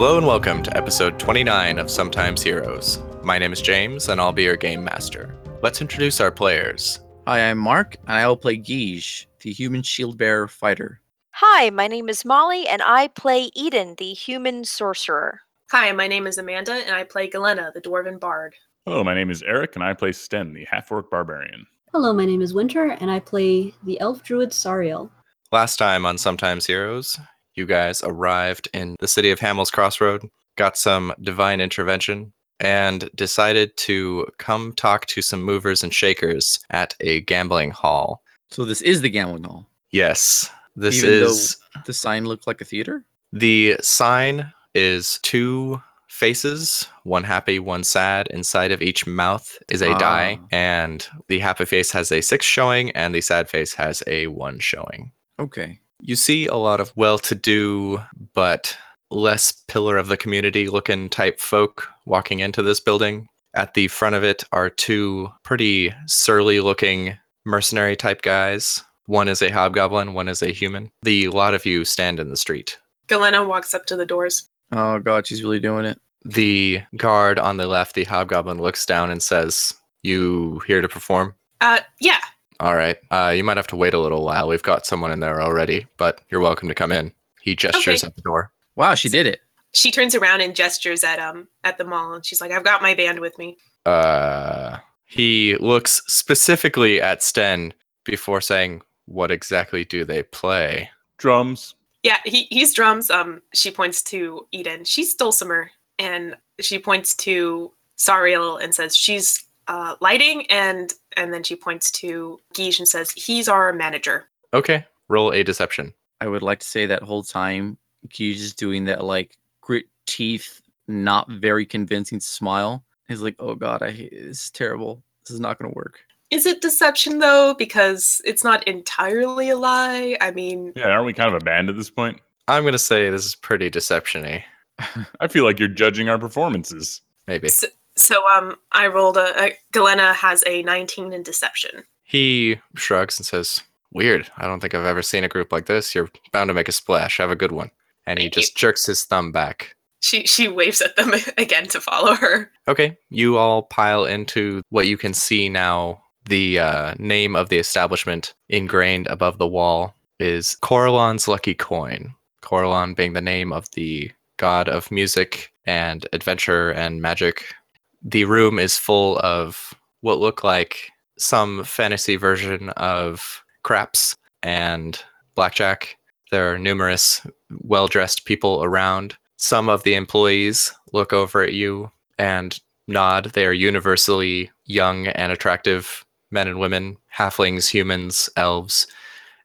Hello and welcome to episode 29 of Sometimes Heroes. My name is James and I'll be your game master. Let's introduce our players. Hi, I'm Mark, and I will play Guige, the human shield bearer fighter. Hi, my name is Molly, and I play Eden, the human sorcerer. Hi, my name is Amanda, and I play Galena, the dwarven bard. Hello, my name is Eric, and I play Sten, the half-orc barbarian. Hello, my name is Winter, and I play the elf druid Sariel. Last time on Sometimes Heroes, you guys arrived in the city of Hamel's Crossroad, got some divine intervention, and decided to come talk to some movers and shakers at a gambling hall. So this is the gambling hall. Yes, this Even though- is The sign looked like a theater. the sign is two faces, one happy, one sad. Inside of each mouth is a die, Ah. and the happy face has a six showing, and the sad face has a one showing. Okay. You see a lot of well to do, but less pillar of the community looking type folk walking into this building. At the front of it are two pretty surly looking mercenary type guys. One is a hobgoblin, one is a human. The lot of you stand in the street. Galena walks up to the doors. Oh god, she's really doing it. The guard on the left, the hobgoblin, looks down and says, You here to perform? Uh, yeah. All right. Uh, you might have to wait a little while. We've got someone in there already, but you're welcome to come in. He gestures Okay. at the door. Wow, she did it. She turns around and gestures at um at the mall, and she's like, "I've got my band with me." Uh, he looks specifically at Sten before saying, What exactly do they play? Drums. Yeah, he he's drums. Um, she points to Eden. She's dulcimer, and she points to Sariel and says she's uh, lighting, and and then she points to Guige and says he's our manager. Okay. Roll a deception. I would like to say that whole time Guige is doing that like grit teeth, not very convincing smile. He's like, oh god, I hate this is terrible. This is not gonna work. Is it deception though? Because it's not entirely a lie. I mean, Yeah, aren't we kind of a band at this point? I'm going to say this is pretty deceptiony. I feel like you're judging our performances. Maybe. So, so um, I rolled a, a Galena has a 19 in deception. He shrugs and says, Weird. I don't think I've ever seen a group like this. You're bound to make a splash. Have a good one. And he just jerks his thumb back. She she waves at them again to follow her. Okay, you all pile into what you can see now. The uh, name of the establishment ingrained above the wall is Coralon's Lucky Coin. Coralon being the name of the god of music and adventure and magic. The room is full of what look like some fantasy version of craps and blackjack. There are numerous well dressed people around. Some of the employees look over at you and nod. They are universally young and attractive men and women, halflings, humans, elves,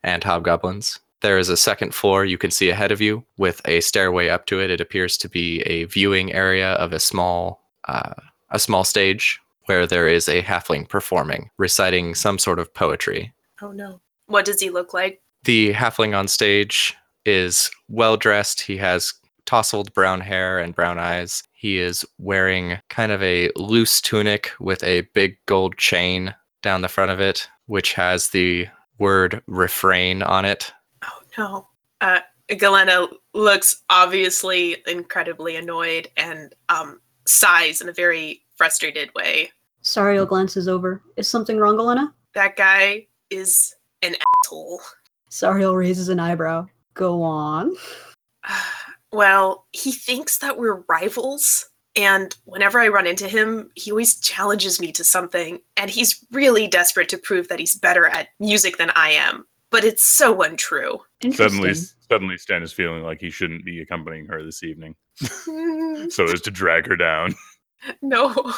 and hobgoblins. There is a second floor you can see ahead of you with a stairway up to it. It appears to be a viewing area of a small, uh, a small stage where there is a halfling performing, reciting some sort of poetry. Oh no. What does he look like? The halfling on stage is well dressed. He has tousled brown hair and brown eyes. He is wearing kind of a loose tunic with a big gold chain down the front of it, which has the word refrain on it. Oh no. Uh, Galena looks obviously incredibly annoyed and um sighs in a very frustrated way. Sariel glances over. Is something wrong, Galena? That guy is an asshole. Sariel raises an eyebrow. Go on. Well, he thinks that we're rivals. And whenever I run into him, he always challenges me to something. And he's really desperate to prove that he's better at music than I am. But it's so untrue. Suddenly, Interesting. Suddenly, Sten is feeling like he shouldn't be accompanying her this evening, so as to drag her down. no.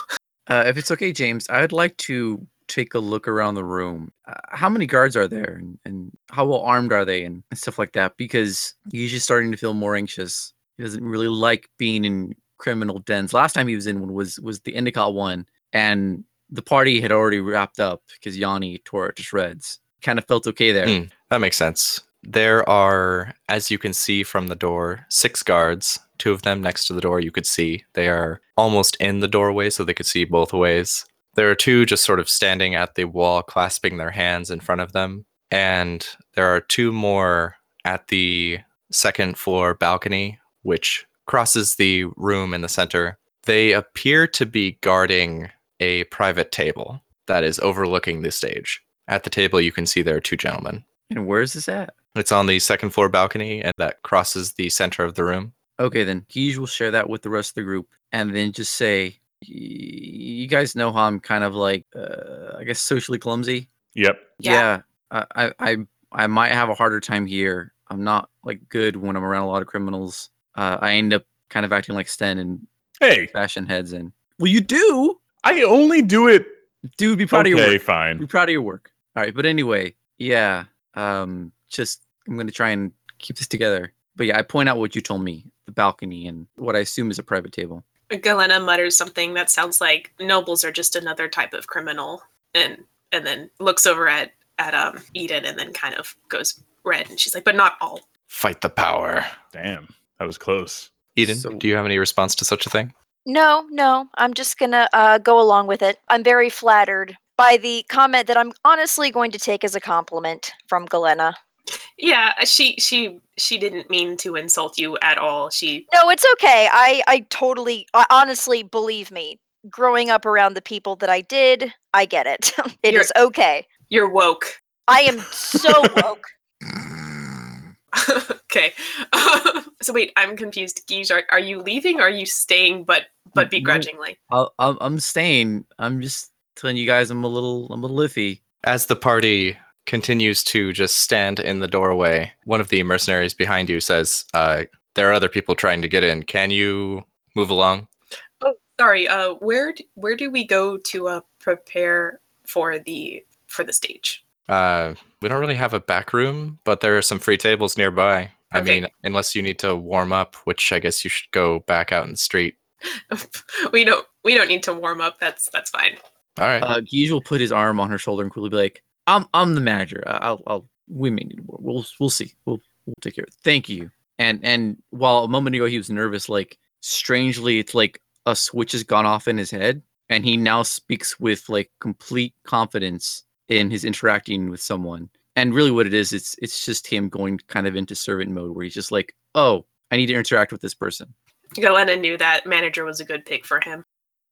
Uh, if it's okay, James, I would like to take a look around the room. Uh, how many guards are there, and, and how well armed are they, and, and stuff like that? Because he's just starting to feel more anxious. He doesn't really like being in criminal dens. Last time he was in one was was the Endicott one, and the party had already wrapped up because Yanni tore it to shreds. Kind of felt okay there. Hmm. That makes sense. There are, as you can see from the door, six guards. Two of them next to the door you could see. They are almost in the doorway so they could see both ways. There are two just sort of standing at the wall, clasping their hands in front of them. And there are two more at the second floor balcony, which crosses the room in the center. They appear to be guarding a private table that is overlooking the stage. At the table, you can see there are two gentlemen. And where is this at? It's on the second floor balcony, and that crosses the center of the room. Okay, then Guige will share that with the rest of the group, and then just say, "Y- "You guys know how I'm kind of like, uh, I guess, socially clumsy. Yep. Yeah. I, I, I, I might have a harder time here. I'm not like good when I'm around a lot of criminals. Uh, I end up kind of acting like Sten and Hey, fashion heads in. Well, you do, I only do it. dude. Be proud of your work. Okay, fine. Be proud of your work. All right, but anyway, yeah. Um, just I'm gonna try and keep this together. But yeah, I point out what you told me, the balcony and what I assume is a private table. Galena mutters something that sounds like nobles are just another type of criminal, and and then looks over at at um Eden, and then kind of goes red, and she's like, "But not all." Fight the power. Damn, that was close. Eden, So- do you have any response to such a thing? No, no, I'm just gonna uh, go along with it. I'm very flattered by the comment that I'm honestly going to take as a compliment from Galena. Yeah, uh, she she she didn't mean to insult you at all. She No, it's okay. I, I totally, I honestly believe me. Growing up around the people that I did, I get it. It is You're- okay. you're woke. I am so woke. Mm. okay. so wait, I'm confused. Guige, are, are you leaving or are you staying but but mm, mm. begrudgingly? I'll, I'm, I'm staying. I'm just telling you guys I'm a little, I'm a little iffy. As the party continues to just stand in the doorway, one of the mercenaries behind you says, uh, There are other people trying to get in. Can you move along? Oh, sorry. Uh where d- where do we go to uh prepare for the for the stage? Uh, we don't really have a back room, but there are some free tables nearby. I Okay. mean, unless you need to warm up, which I guess you should go back out in the street. we don't we don't need to warm up. That's that's fine. All right. Uh, Guige will put his arm on her shoulder and quickly be like, "I'm, I'm the manager. I- I'll, I'll, we may need more. We'll, we'll see. We'll, we'll take care of it. Thank you." And, and while a moment ago he was nervous, like strangely, it's like a switch has gone off in his head, and he now speaks with like complete confidence in his interacting with someone. And really, what it is, it's, it's just him going kind of into servant mode, where he's just like, "Oh, I need to interact with this person." Galena knew that manager was a good pick for him.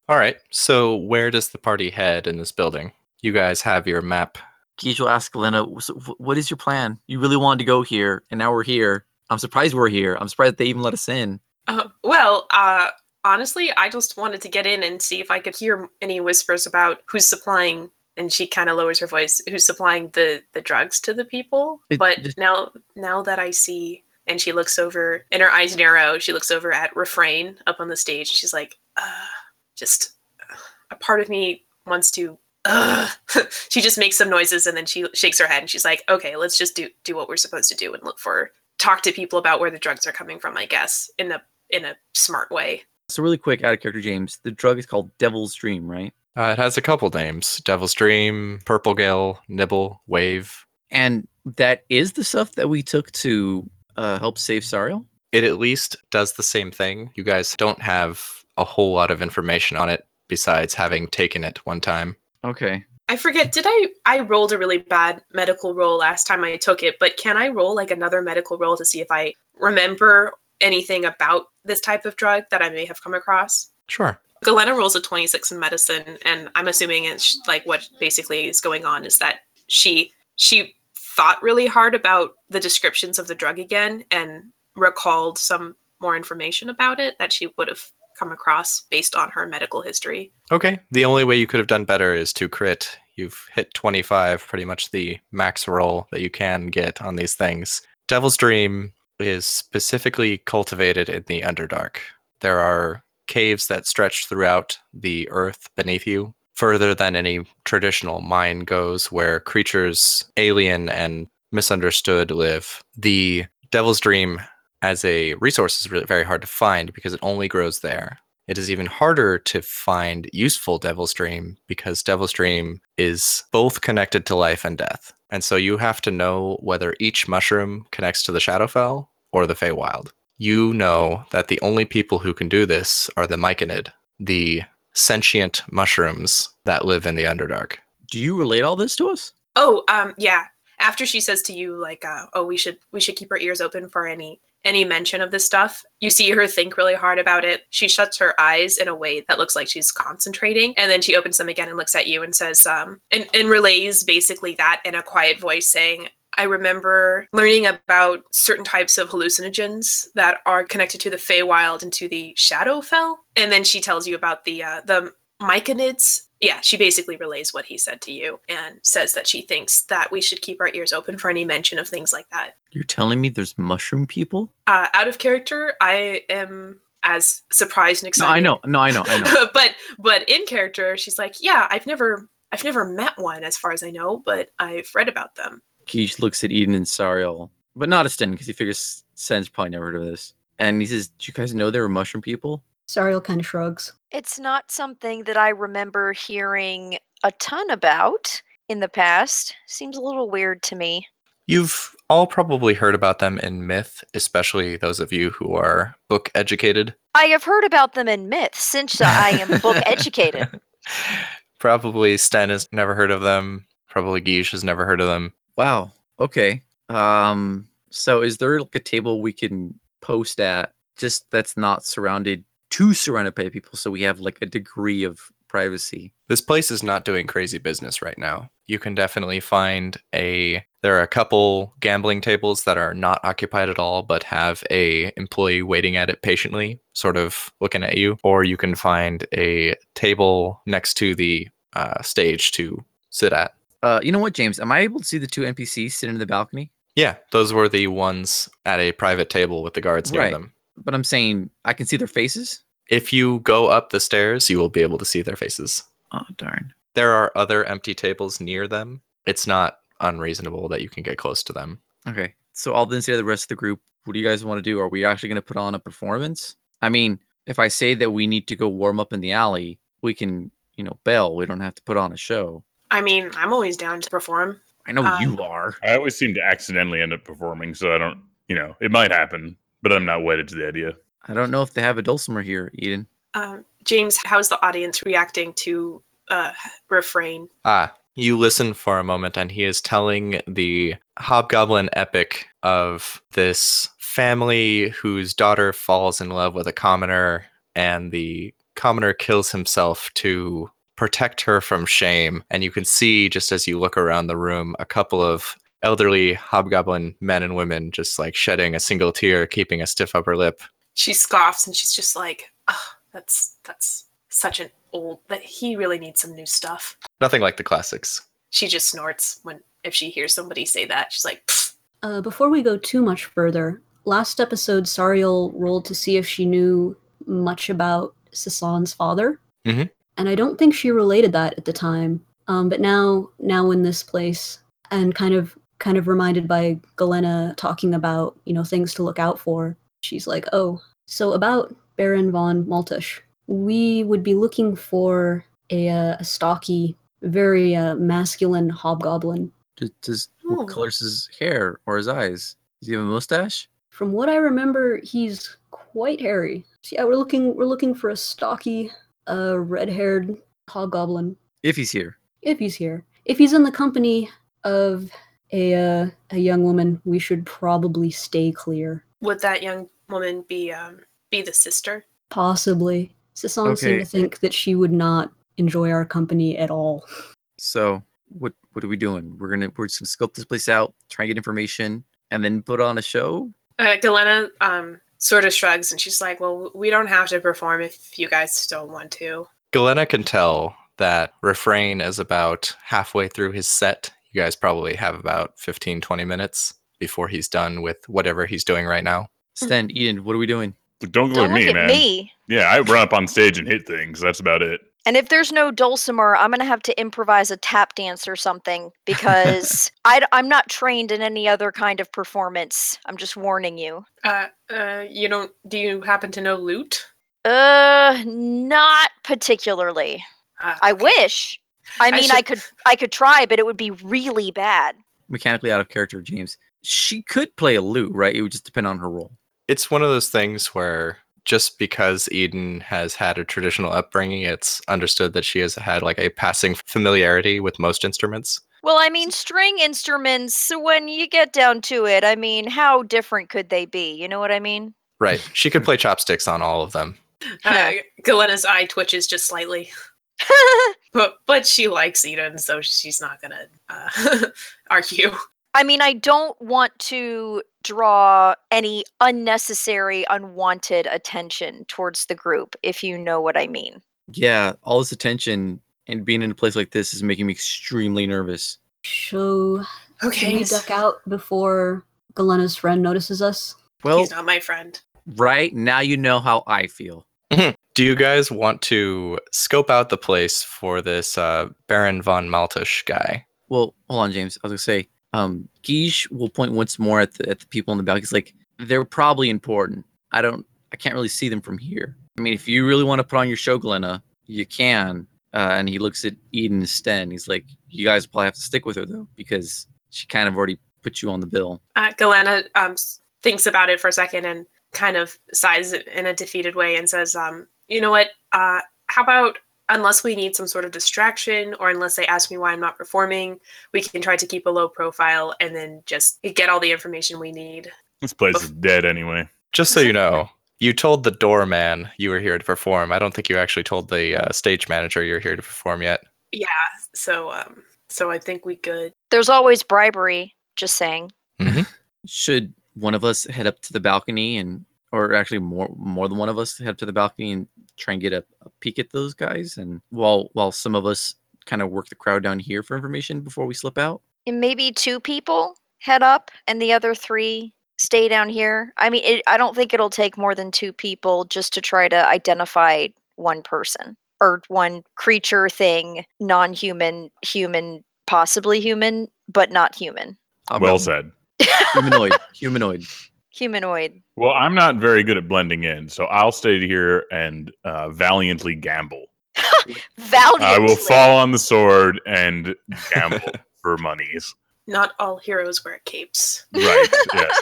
All right. So, where does the party head in this building? You guys have your map. Guige will ask Galena, "So wh- what is your plan? You really wanted to go here, and now we're here. I'm surprised we're here. I'm surprised they even let us in. Uh, well, uh, honestly, I just wanted to get in and see if I could hear any whispers about who's supplying. And she kind of lowers her voice. Who's supplying the the drugs to the people? It but just- now, now that I see, and she looks over, and her eyes narrow. She looks over at refrain up on the stage. She's like, uh, just uh, a part of me wants to. She just makes some noises and then she shakes her head and she's like, "Okay, let's just do do what we're supposed to do and look for talk to people about where the drugs are coming from. I guess in a in a smart way." So really quick, out of character, James. The drug is called Devil's Dream, right? Uh, it has a couple names Devil's Dream, Purple Gale, Nibble, Wave. And that is the stuff that we took to uh, help save Sariel. It at least does the same thing. You guys don't have a whole lot of information on it besides having taken it one time. Okay. I forget. Did I? I rolled a really bad medical roll last time I took it, but can I roll like another medical roll to see if I remember anything about this type of drug that I may have come across? Sure. Galena rolls a 26 in medicine, and I'm assuming it's like what basically is going on is that she she thought really hard about the descriptions of the drug again and recalled some more information about it that she would have come across based on her medical history. Okay. The only way you could have done better is to crit. You've hit 25, pretty much the max roll that you can get on these things. Devil's Dream is specifically cultivated in the Underdark. There are caves that stretch throughout the earth beneath you, further than any traditional mine goes, where creatures, alien and misunderstood, live. The Devil's Dream as a resource is really very hard to find because it only grows there. It is even harder to find useful Devil's Dream because Devil's Dream is both connected to life and death. And so you have to know whether each mushroom connects to the Shadowfell or the Feywild. You know that the only people who can do this are the Myconid, the sentient mushrooms that live in the Underdark. Do you relate all this to us? Oh, um, yeah. After she says to you, like, uh, "Oh, we should we should keep our ears open for any any mention of this stuff. You see her think really hard about it. She shuts her eyes in a way that looks like she's concentrating, and then she opens them again and looks at you and says, um, and, and relays basically that in a quiet voice, saying, I remember learning about certain types of hallucinogens that are connected to the Feywild and to the Shadowfell. And then she tells you about the uh, the myconids. Yeah, she basically relays what he said to you and says that she thinks that we should keep our ears open for any mention of things like that. You're telling me there's mushroom people? Uh, out of character, I am as surprised and excited. No. I know. No, I know. I know. but but in character, she's like, yeah, I've never I've never met one as far as I know, but I've read about them. Keish looks at Eden and Sariel, but not Sten because he figures Sten's probably never heard of this. And he says, "Do you guys know there were mushroom people?" Sariel kind of shrugs. It's not something that I remember hearing a ton about in the past. Seems a little weird to me. You've all probably heard about them in myth, especially those of you who are book educated. I have heard about them in myth since I am book educated. probably Sten has never heard of them. Probably Guige has never heard of them. Wow. Okay. Um. So, is there like a table we can post at just that's not surrounded too surrounded by people, so we have like a degree of privacy? This place is not doing crazy business right now. You can definitely find a there are a couple gambling tables that are not occupied at all but have a employee waiting at it patiently, sort of looking at you, or you can find a table next to the uh, stage to sit at. Uh, you know what, James? Am I able to see the two NPCs sitting in the balcony? Yeah, those were the ones at a private table with the guards near Right. them. But I'm saying I can see their faces. If you go up the stairs, you will be able to see their faces. Oh darn. There are other empty tables near them. It's not unreasonable that you can get close to them. Okay. So I'll then say to the rest of the group, what do you guys want to do? Are we actually going to put on a performance? I mean, if I say that we need to go warm up in the alley, we can, you know, bail. We don't have to put on a show. I mean, I'm always down to perform. I know Um, you are. I always seem to accidentally end up performing, so I don't, you know, it might happen, but I'm not wedded to the idea. I don't know if they have a dulcimer here, Eden. Um, James, how's the audience reacting to uh, refrain? Ah, you listen for a moment, and he is telling the hobgoblin epic of this family whose daughter falls in love with a commoner, and the commoner kills himself to protect her from shame. And you can see, just as you look around the room, a couple of elderly hobgoblin men and women just like shedding a single tear, keeping a stiff upper lip. She scoffs and she's just like, oh, that's that's such an old that he really needs some new stuff. Nothing like the classics. She just snorts when if she hears somebody say that. She's like, "Pfft." Uh, before we go too much further, last episode Sariel rolled to see if she knew much about Sasan's father, Mhm. and I don't think she related that at the time. Um, but now, now in this place, and kind of, kind of reminded by Galena talking about you know things to look out for, she's like, "Oh, so about Baron von Maltush, we would be looking for a, uh, a stocky, very uh, masculine hobgoblin Does, does Oh. what color's his hair or his eyes? Does he have a mustache? From what I remember, he's quite hairy. So yeah, we're looking we're looking for a stocky, uh, red-haired hobgoblin. If he's here. If he's here, if he's in the company of a uh, a young woman, we should probably stay clear. would that young woman be um be the sister? Possibly, Sasan seemed to think that she would not enjoy our company at all. So what what are we doing? We're gonna we're just gonna scope this place out, try and get information, and then put on a show. Uh, Galena um sort of shrugs and she's like, well, we don't have to perform if you guys don't want to. Galena can tell that Refrain is about halfway through his set. You guys probably have about 15, 20 minutes before he's done with whatever he's doing right now. Sten, Eden, what are we doing? Don't look Don't at me, man. me. Yeah, I run up on stage and hit things. That's about it. And if there's no dulcimer, I'm gonna have to improvise a tap dance or something because I, am not trained in any other kind of performance. I'm just warning you. Uh, uh, you don't? Do you happen to know lute? Uh, not particularly. Uh, I wish. I I mean, I should- could, I could try, but it would be really bad. Mechanically out of character, James. She could play a lute, right? It would just depend on her role. It's one of those things where just because Eden has had a traditional upbringing, it's understood that she has had like a passing familiarity with most instruments. Well, I mean, string instruments, when you get down to it, I mean, how different could they be? You know what I mean? Right. She could play chopsticks on all of them. Uh, Galena's eye twitches just slightly, but but she likes Eden, so she's not gonna uh, argue. I mean, I don't want to draw any unnecessary, unwanted attention towards the group, if you know what I mean. Yeah, all this attention and being in a place like this is making me extremely nervous. So okay. can Okay, we duck out before Galena's friend notices us? Well, he's not my friend. right now you know how I feel. Do you guys want to scope out the place for this uh, Baron von Maltisch guy? Well, hold on, James. I was gonna say, um, will point once more at the at the people in the balcony. He's like, they're probably important. I don't, I can't really see them from here. I mean, if you really want to put on your show, Galena, you can. Uh, and he looks at Eden Sten. He's like, you guys probably have to stick with her though, because she kind of already put you on the bill. Uh, Galena um, thinks about it for a second and kind of sighs in a defeated way and says, um, "You know what? Uh, how about unless we need some sort of distraction, or unless they ask me why I'm not performing, we can try to keep a low profile and then just get all the information we need." This place is dead anyway. Just so you know, you told the doorman you were here to perform. I don't think you actually told the uh, stage manager you're here to perform yet. Yeah. So, um, so I think we could. There's always bribery, just saying. Should one of us head up to the balcony and, or actually more more than one of us head up to the balcony and try and get a, a peek at those guys, and while while some of us kind of work the crowd down here for information before we slip out. And maybe two people head up and the other three stay down here. I mean, it, I don't think it'll take more than two people just to try to identify one person or one creature, thing, non human, human, possibly human, but not human. How well about said. Humanoid, humanoid. Humanoid. Well, I'm not very good at blending in, so I'll stay here and uh, valiantly gamble. Valiantly. I will fall on the sword and gamble for monies. Not all heroes wear capes. Right. Yes.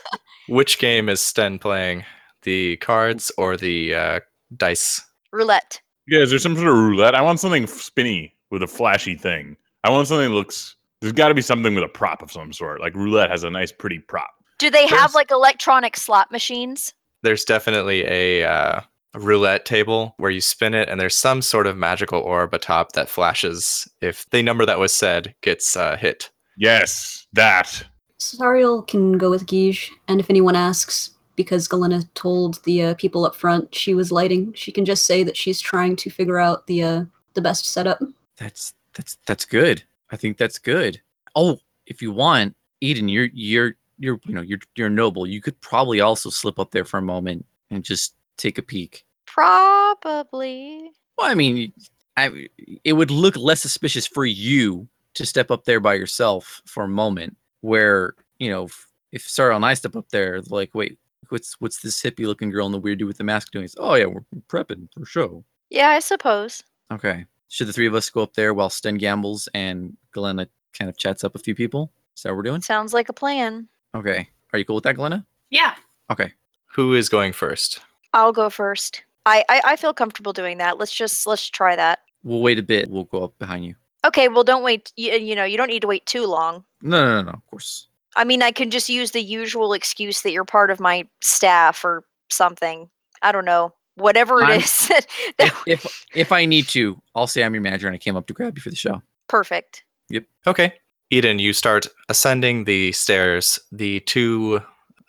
Which game is Sten playing? The cards or the uh, dice? Roulette. Yeah, is there some sort of roulette? I want something spinny with a flashy thing. I want something that looks. There's got to be something with a prop of some sort. Like roulette has a nice, pretty prop. Do they There's- have like electronic slot machines? There's definitely a uh, roulette table where you spin it, and there's some sort of magical orb atop that flashes if the number that was said gets uh, hit. Yes, that. Sariel can go with Guige, and if anyone asks, because Galena told the uh, people up front she was lighting, she can just say that she's trying to figure out the uh, the best setup. That's that's that's good. I think that's good. Oh, if you want, Eden, you're you're you're you know you're you're noble. You could probably also slip up there for a moment and just take a peek. Probably. Well, I mean, I it would look less suspicious for you to step up there by yourself for a moment, where you know if, if Sarah and I step up there, like, wait, what's what's this hippie looking girl and the weird dude with the mask doing? It's, oh yeah, we're prepping for show. Yeah, I suppose. Okay. Should the three of us go up there while Sten gambles and Galena kind of chats up a few people? Is that what we're doing? Sounds like a plan. Okay. Are you cool with that, Galena? Yeah. Okay. Who is going first? I'll go first. I, I I feel comfortable doing that. Let's just let's try that. We'll wait a bit. We'll go up behind you. Okay, well don't wait you, uh, you know, you don't need to wait too long. No, no, no, no. Of course. I mean, I can just use the usual excuse that you're part of my staff or something. I don't know. Whatever it I'm- is. that- that- If, if if I need to, I'll say I'm your manager and I came up to grab you for the show. perfect. Yep. Okay. Eden, you start ascending the stairs. The two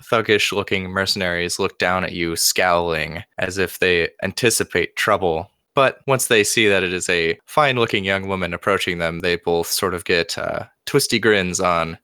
thuggish looking mercenaries look down at you, scowling as if they anticipate trouble. But once they see that it is a fine looking young woman approaching them, they both sort of get uh, twisty grins on.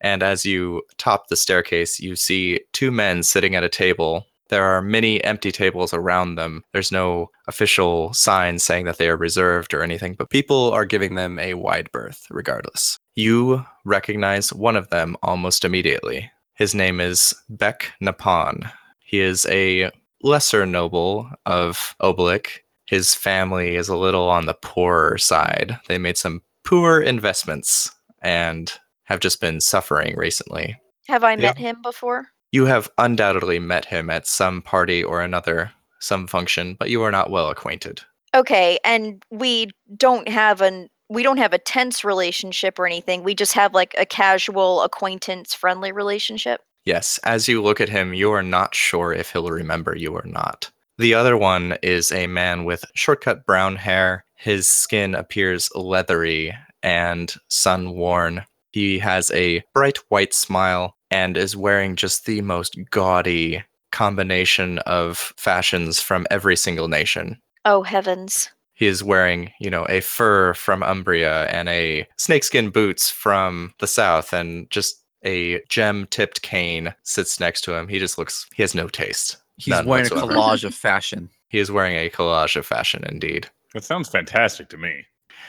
And as you top the staircase, you see two men sitting at a table. There are many empty tables around them. There's no official sign saying that they are reserved or anything, but people are giving them a wide berth regardless. You recognize one of them almost immediately. His name is Beck Napan. He is a lesser noble of Obalik. His family is a little on the poorer side. They made some poor investments and have just been suffering recently. Have I Yeah. met him before? You have undoubtedly met him at some party or another, some function, but you are not well acquainted. Okay, and we don't have an we don't have a tense relationship or anything. We just have like a casual acquaintance friendly relationship. Yes, as you look at him, you are not sure if he'll remember you or not. The other one is a man with shortcut brown hair. His skin appears leathery and sun worn. He has a bright white smile and is wearing just the most gaudy combination of fashions from every single nation. Oh heavens. He is wearing, you know, a fur from Umbria and a snakeskin boots from the south and just a gem tipped cane sits next to him. He just looks he has no taste. He's None wearing whatsoever. a collage of fashion. He is wearing a collage of fashion indeed. That sounds fantastic to me.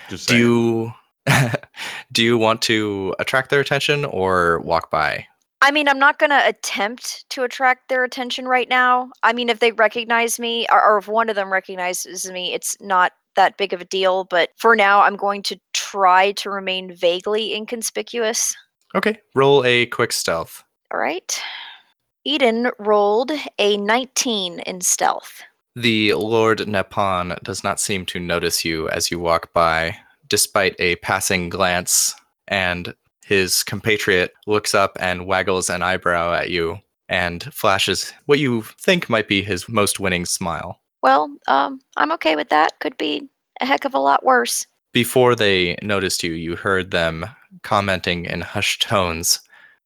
Just Do saying. you do you want to attract their attention or walk by? I mean, I'm not going to attempt to attract their attention right now. I mean, if they recognize me, or, or if one of them recognizes me, it's not that big of a deal. But for now, I'm going to try to remain vaguely inconspicuous. Okay, roll a quick stealth. All right. Eden rolled a 19 in stealth. The Lord Nepon does not seem to notice you as you walk by, despite a passing glance, and his compatriot looks up and waggles an eyebrow at you and flashes what you think might be his most winning smile. Well, um, I'm okay with that. Could be a heck of a lot worse. Before they noticed you, you heard them commenting in hushed tones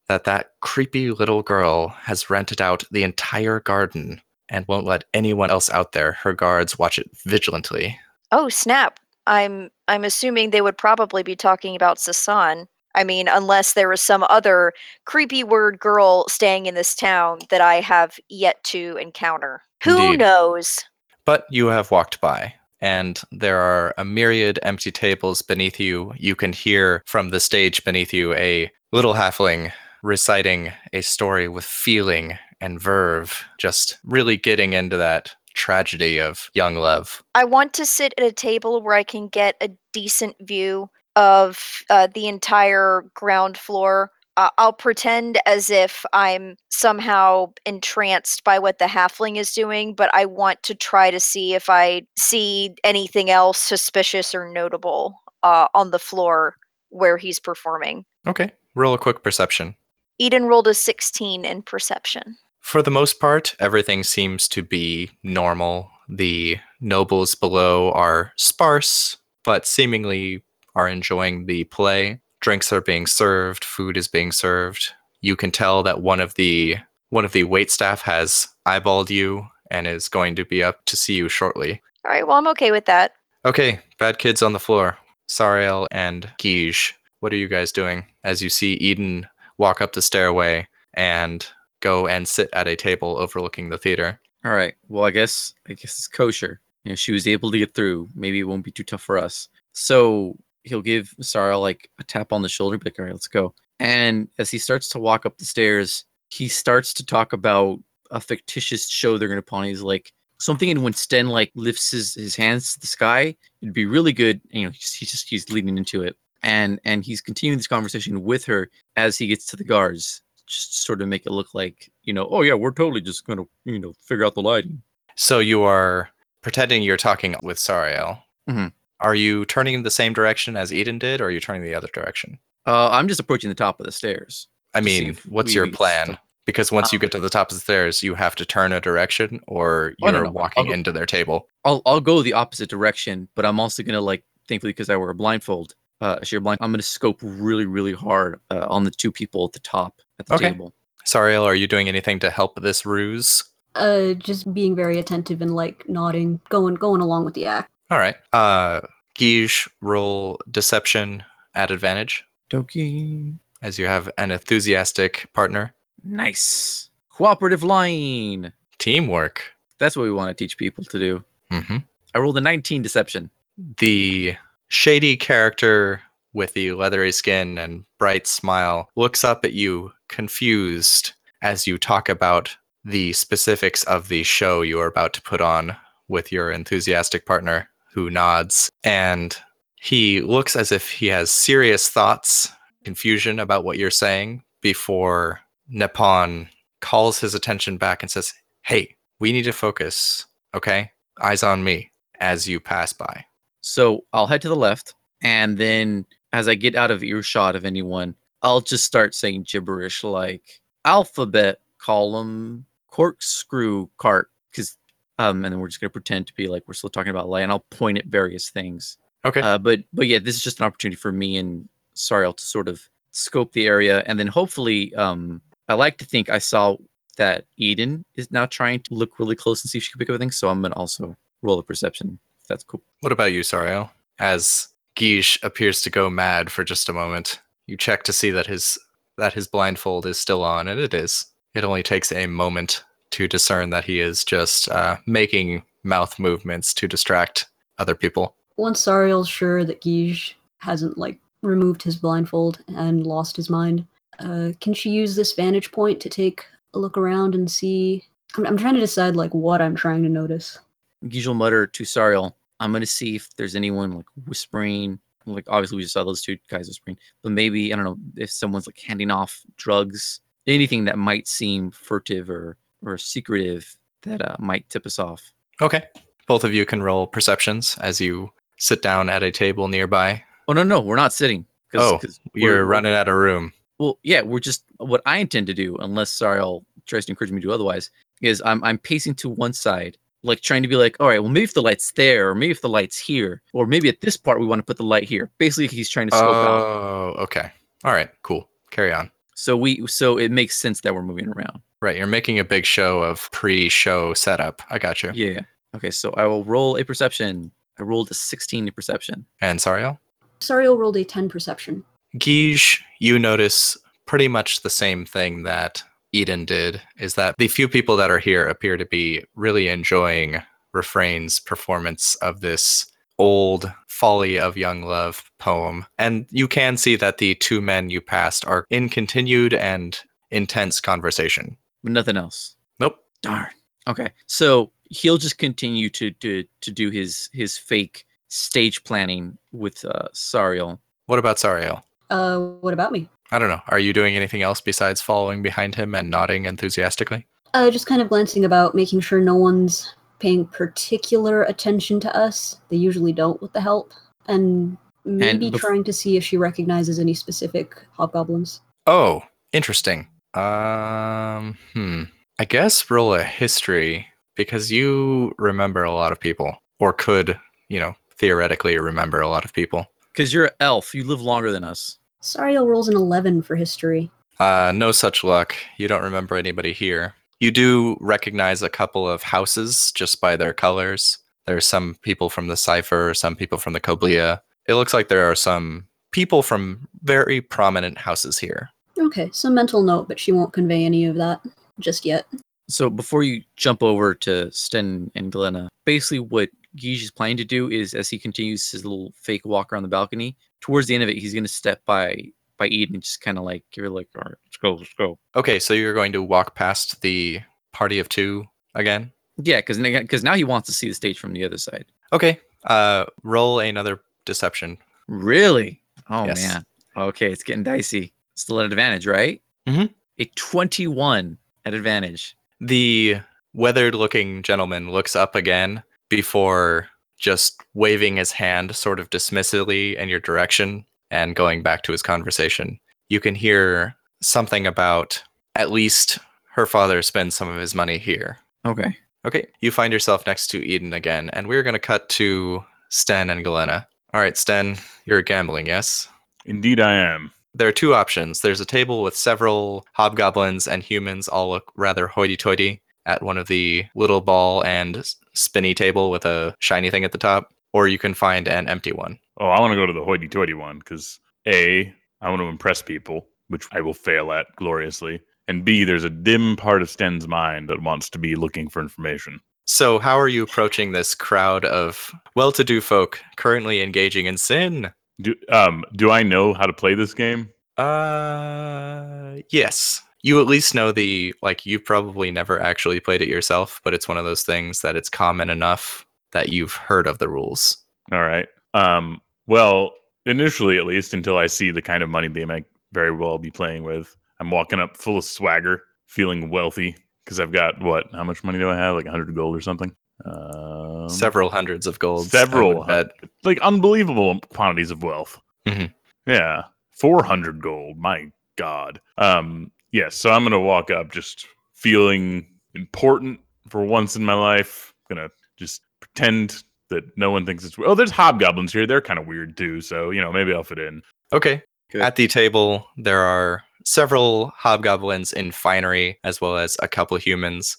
that that creepy little girl has rented out the entire garden and won't let anyone else out there. Her guards watch it vigilantly. Oh snap! I'm I'm assuming they would probably be talking about Sasan. I mean, unless there is some other creepy word girl staying in this town that I have yet to encounter. Who Indeed. knows? But you have walked by, and there are a myriad empty tables beneath you. You can hear from the stage beneath you a little halfling reciting a story with feeling and verve, just really getting into that tragedy of young love. I want to sit at a table where I can get a decent view of uh, the entire ground floor. Uh, I'll pretend as if I'm somehow entranced by what the halfling is doing, but I want to try to see if I see anything else suspicious or notable uh, on the floor where he's performing. Okay, roll a quick perception. Eden rolled a 16 in perception. For the most part, everything seems to be normal. The nobles below are sparse, but seemingly are enjoying the play. Drinks are being served, food is being served. You can tell that one of the one of the wait staff has eyeballed you and is going to be up to see you shortly. All right, well, I'm okay with that. Okay, bad kids on the floor. Sariel and Guige, what are you guys doing as you see Eden walk up the stairway and go and sit at a table overlooking the theater? All right. Well, I guess I guess it's kosher. You know, she was able to get through. Maybe it won't be too tough for us. So he'll give Sarah like a tap on the shoulder, be like, all right, let's go. And as he starts to walk up the stairs, he starts to talk about a fictitious show they're gonna put on. He's like, so I'm thinking when Sten like lifts his, his hands to the sky, it'd be really good. You know, he's, he's just he's leading into it. And and he's continuing this conversation with her as he gets to the guards, just sort of make it look like, you know, oh yeah, we're totally just gonna, you know, figure out the lighting. So you are pretending you're talking with Sariel. Mhm. Are you turning in the same direction as Eden did, or are you turning the other direction? Uh, I'm just approaching the top of the stairs. I mean, what's your plan? still- Because once you Um, get to the top of the stairs, you have to turn a direction, or Oh, you're no, no, I'll walking go- into their table. I'll I'll go the opposite direction, but I'm also gonna like, thankfully, because I wear a blindfold, uh, a sheer blind, I'm gonna scope really, really hard uh, on the two people at the top at the Okay. table. Sariel, are you doing anything to help this ruse? Uh, just being very attentive and like nodding, going going along with the act. All right. Uh, Guige, roll deception at advantage Doki. as you have an enthusiastic partner. Nice. Cooperative line. Teamwork. That's what we want to teach people to do. hmm I rolled a 19 deception. The shady character with the leathery skin and bright smile looks up at you, confused, as you talk about the specifics of the show you are about to put on with your enthusiastic partner, who nods. And he looks as if he has serious thoughts, confusion about what you're saying, before Nepon calls his attention back and says, Hey, we need to focus, okay? Eyes on me as you pass by. So I'll head to the left and then as I get out of earshot of anyone, I'll just start saying gibberish like alphabet column corkscrew cart because um and then we're just gonna pretend to be like we're still talking about light and I'll point at various things. Okay. Uh, but but yeah, this is just an opportunity for me and Sariel to sort of scope the area, and then hopefully, um, I like to think I saw that Eden is now trying to look really close and see if she can pick up things. So I'm gonna also roll a perception. If that's cool. What about you, Sariel? As Guige appears to go mad for just a moment, you check to see that his that his blindfold is still on, and it is. It only takes a moment to discern that he is just uh, making mouth movements to distract other people. Once Sariel's sure that Guige hasn't like removed his blindfold and lost his mind, uh, can she use this vantage point to take a look around and see? I'm, I'm trying to decide like what I'm trying to notice. Guige will mutter to Sariel, "I'm gonna see if there's anyone like whispering." Like obviously we just saw those two guys whispering, but maybe I don't know if someone's like handing off drugs, anything that might seem furtive or or secretive that uh, might tip us off. Okay. Both of you can roll perceptions as you sit down at a table nearby. Oh no, no, we're not sitting. Oh, 'cause You're we're- running out of room. Well, yeah, we're just what I intend to do, unless Sariel tries to encourage me to do otherwise, is I'm I'm pacing to one side, like trying to be like, all right, well maybe if the light's there, or maybe if the light's here, or maybe at this part we want to put the light here. Basically, he's trying to scope out. Oh, okay. All right, cool. Carry on. So we so it makes sense that we're moving around. Right, you're making a big show of pre-show setup. I got you. Yeah. Okay, so I will roll a perception. I rolled a 16 perception. And Sariel? Sariel rolled a 10 perception. Guige, you notice pretty much the same thing that Eden did, is that the few people that are here appear to be really enjoying Refrain's performance of this old Folly of Young Love poem. And you can see that the two men you passed are in continued and intense conversation. But nothing else. Nope. Darn. Okay. So he'll just continue to to to do his his fake stage planning with uh Sariel. What about Sariel? Uh, what about me? I don't know. Are you doing anything else besides following behind him and nodding enthusiastically? Uh, just kind of glancing about, making sure no one's paying particular attention to us. They usually don't with the help. And maybe bef- trying to see if she recognizes any specific hobgoblins. Oh, interesting. Um, hmm. I guess roll a history because you remember a lot of people, or could, you know, theoretically remember a lot of people. Because you're an elf, you live longer than us. Sariel rolls an 11 for history. Uh, no such luck. You don't remember anybody here. You do recognize a couple of houses just by their colors. There's some people from the Cipher, some people from the Koblia. It looks like there are some people from very prominent houses here. Okay, so mental note, but she won't convey any of that just yet. So before you jump over to Sten and Galena, basically what Guige is planning to do is as he continues his little fake walk around the balcony, towards the end of it, he's gonna step by by Eden and just kind of like give her like, all right, let's go, let's go. Okay, so you're going to walk past the party of two again? Yeah, because because now he wants to see the stage from the other side. Okay. Uh, roll another deception. Really? Oh Yes. man. Okay, it's getting dicey. Still at advantage, right? Mhm. A twenty-one at advantage. The weathered looking gentleman looks up again before just waving his hand sort of dismissively in your direction and going back to his conversation. You can hear something about at least her father spends some of his money here. Okay. Okay, you find yourself next to Eden again, and we're going to cut to Sten and Galena. All right, Sten, you're gambling, yes? Indeed, I am. There are two options. There's a table with several hobgoblins and humans all look rather hoity-toity at one of the little ball and spinny table with a shiny thing at the top, or you can find an empty one. Oh, I want to go to the hoity-toity one because a, I want to impress people, which I will fail at gloriously, and b, there's a dim part of Sten's mind that wants to be looking for information. So, how are you approaching this crowd of well-to-do folk currently engaging in sin? Do um do I know how to play this game? Uh, yes. You at least know the like. You've probably never actually played it yourself, but it's one of those things that it's common enough that you've heard of the rules. All right. Um. Well, initially, at least, until I see the kind of money they might very well be playing with, I'm walking up full of swagger, feeling wealthy because I've got what? How much money do I have? Like 100 gold or something. Um, Several hundreds of gold. Several hundred- like unbelievable quantities of wealth. Mhm. Yeah, four hundred gold. My God. Um, yes. so I'm gonna walk up, just feeling important for once in my life. I'm gonna just pretend that no one thinks it's. Oh, there's hobgoblins here. They're kind of weird too. So you know, maybe I'll fit in. Okay. Good. At the table, there are several hobgoblins in finery, as well as a couple humans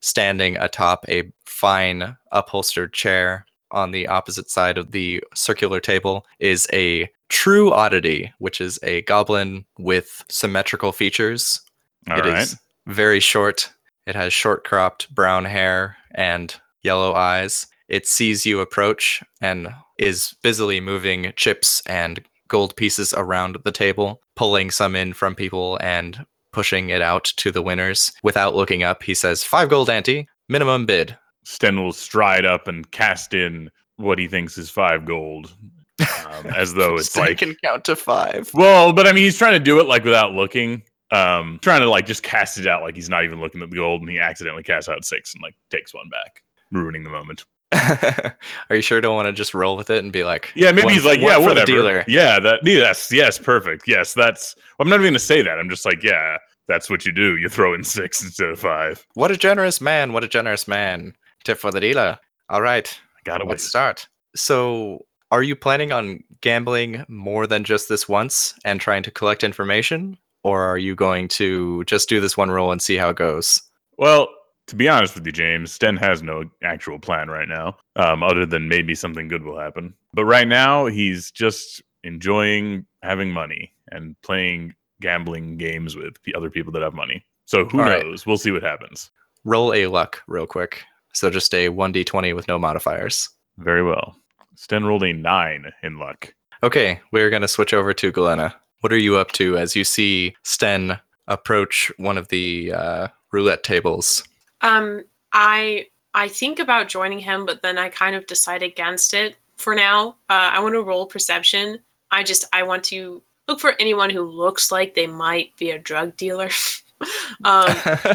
standing atop a fine upholstered chair. On the opposite side of the circular table is a true oddity, which is a goblin with symmetrical features. All It right. is very short. It has short cropped brown hair and yellow eyes. It sees you approach and is busily moving chips and gold pieces around the table, pulling some in from people and pushing it out to the winners. Without looking up, he says, Five gold ante, minimum bid. Sten will stride up and cast in what he thinks is five gold, um, as though it's So like can count to five. Well, but I mean, he's trying to do it like without looking. Um, trying to like just cast it out like he's not even looking at the gold, and he accidentally casts out six and like takes one back, ruining the moment. Are you sure you don't want to just roll with it and be like, Yeah, maybe one he's like, yeah, whatever. dealer. Yeah, that yes, yes, perfect. Yes, that's. I'm not even gonna say that. I'm just like, yeah, that's what you do. You throw in six instead of five. What a generous man! What a generous man! Tip for the dealer. All right, Gotta wait. let's start. So, are you planning on gambling more than just this once and trying to collect information, or are you going to just do this one roll and see how it goes? Well, to be honest with you, James, Sten has no actual plan right now, um, other than maybe something good will happen. But right now, he's just enjoying having money and playing gambling games with the other people that have money. So who All right. knows? We'll see what happens. Roll a luck real quick. So just a one d twenty with no modifiers. Very well. Sten rolled a nine in luck. Okay, we're gonna switch over to Galena. What are you up to as you see Sten approach one of the uh, roulette tables? Um, I I think about joining him, but then I kind of decide against it for now. Uh, I want to roll perception. I just I want to look for anyone who looks like they might be a drug dealer, um,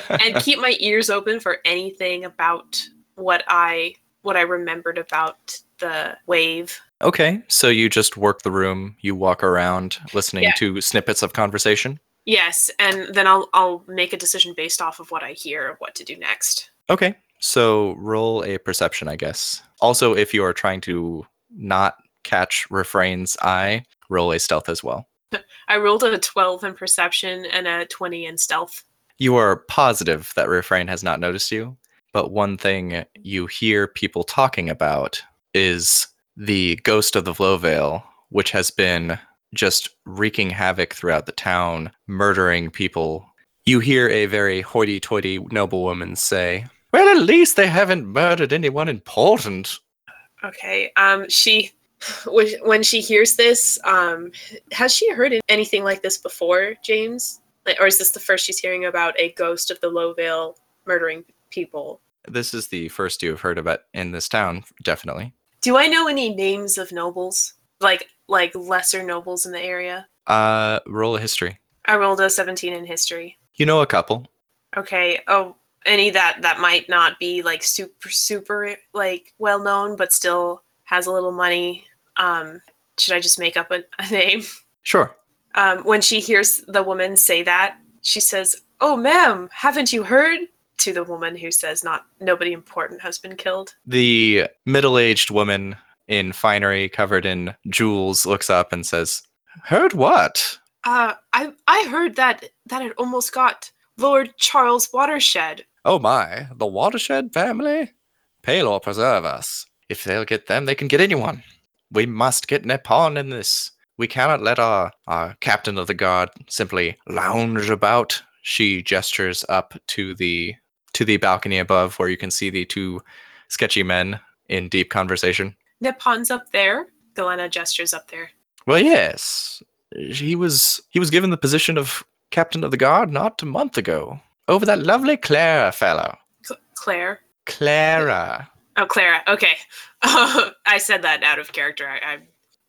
and keep my ears open for anything about what I what I remembered about the wave. Okay, so you just work the room, you walk around listening Yeah. to snippets of conversation. Yes, and then I'll I'll make a decision based off of what I hear of what to do next. Okay, so roll a perception, I guess. Also, if you are trying to not catch Refrain's eye, roll a stealth as well. I rolled a 12 in perception and a 20 in stealth. You are positive that Refrain has not noticed you, but one thing you hear people talking about is the ghost of the Vlovale, which has been just wreaking havoc throughout the town, murdering people. You hear a very hoity toity noblewoman say, Well, at least they haven't murdered anyone important. Okay. Um, she, when when she hears this, um, has she heard anything like this before, James? Or is this the first she's hearing about a ghost of the Low Vale murdering people? This is the first you have heard about in this town, definitely. Do I know any names of nobles, like like lesser nobles in the area? Uh, roll a history. I rolled a 17 in history. You know a couple. Okay. Oh, any that that might not be like super super like well known, but still has a little money. Um, should I just make up a, a name? Sure. Um, when she hears the woman say that, she says, "Oh, ma'am, haven't you heard?" To the woman who says, "Not nobody important has been killed." The middle aged woman in finery covered in jewels looks up and says, Heard what? Uh, I I heard that that it almost got Lord Charles Watershed. Oh my, the Watershed family? Pelor preserve us. If they'll get them, they can get anyone. We must get Nippon in this. We cannot let our, our captain of the guard simply lounge about. She gestures up to the to the balcony above where you can see the two sketchy men in deep conversation. Nippon's up there. Galena gestures up there. Well, yes. He was he was given the position of captain of the guard not a month ago. Over that lovely Clara fellow. Cl- Claire. Clara. Oh, Clara. Okay. I said that out of character. I, I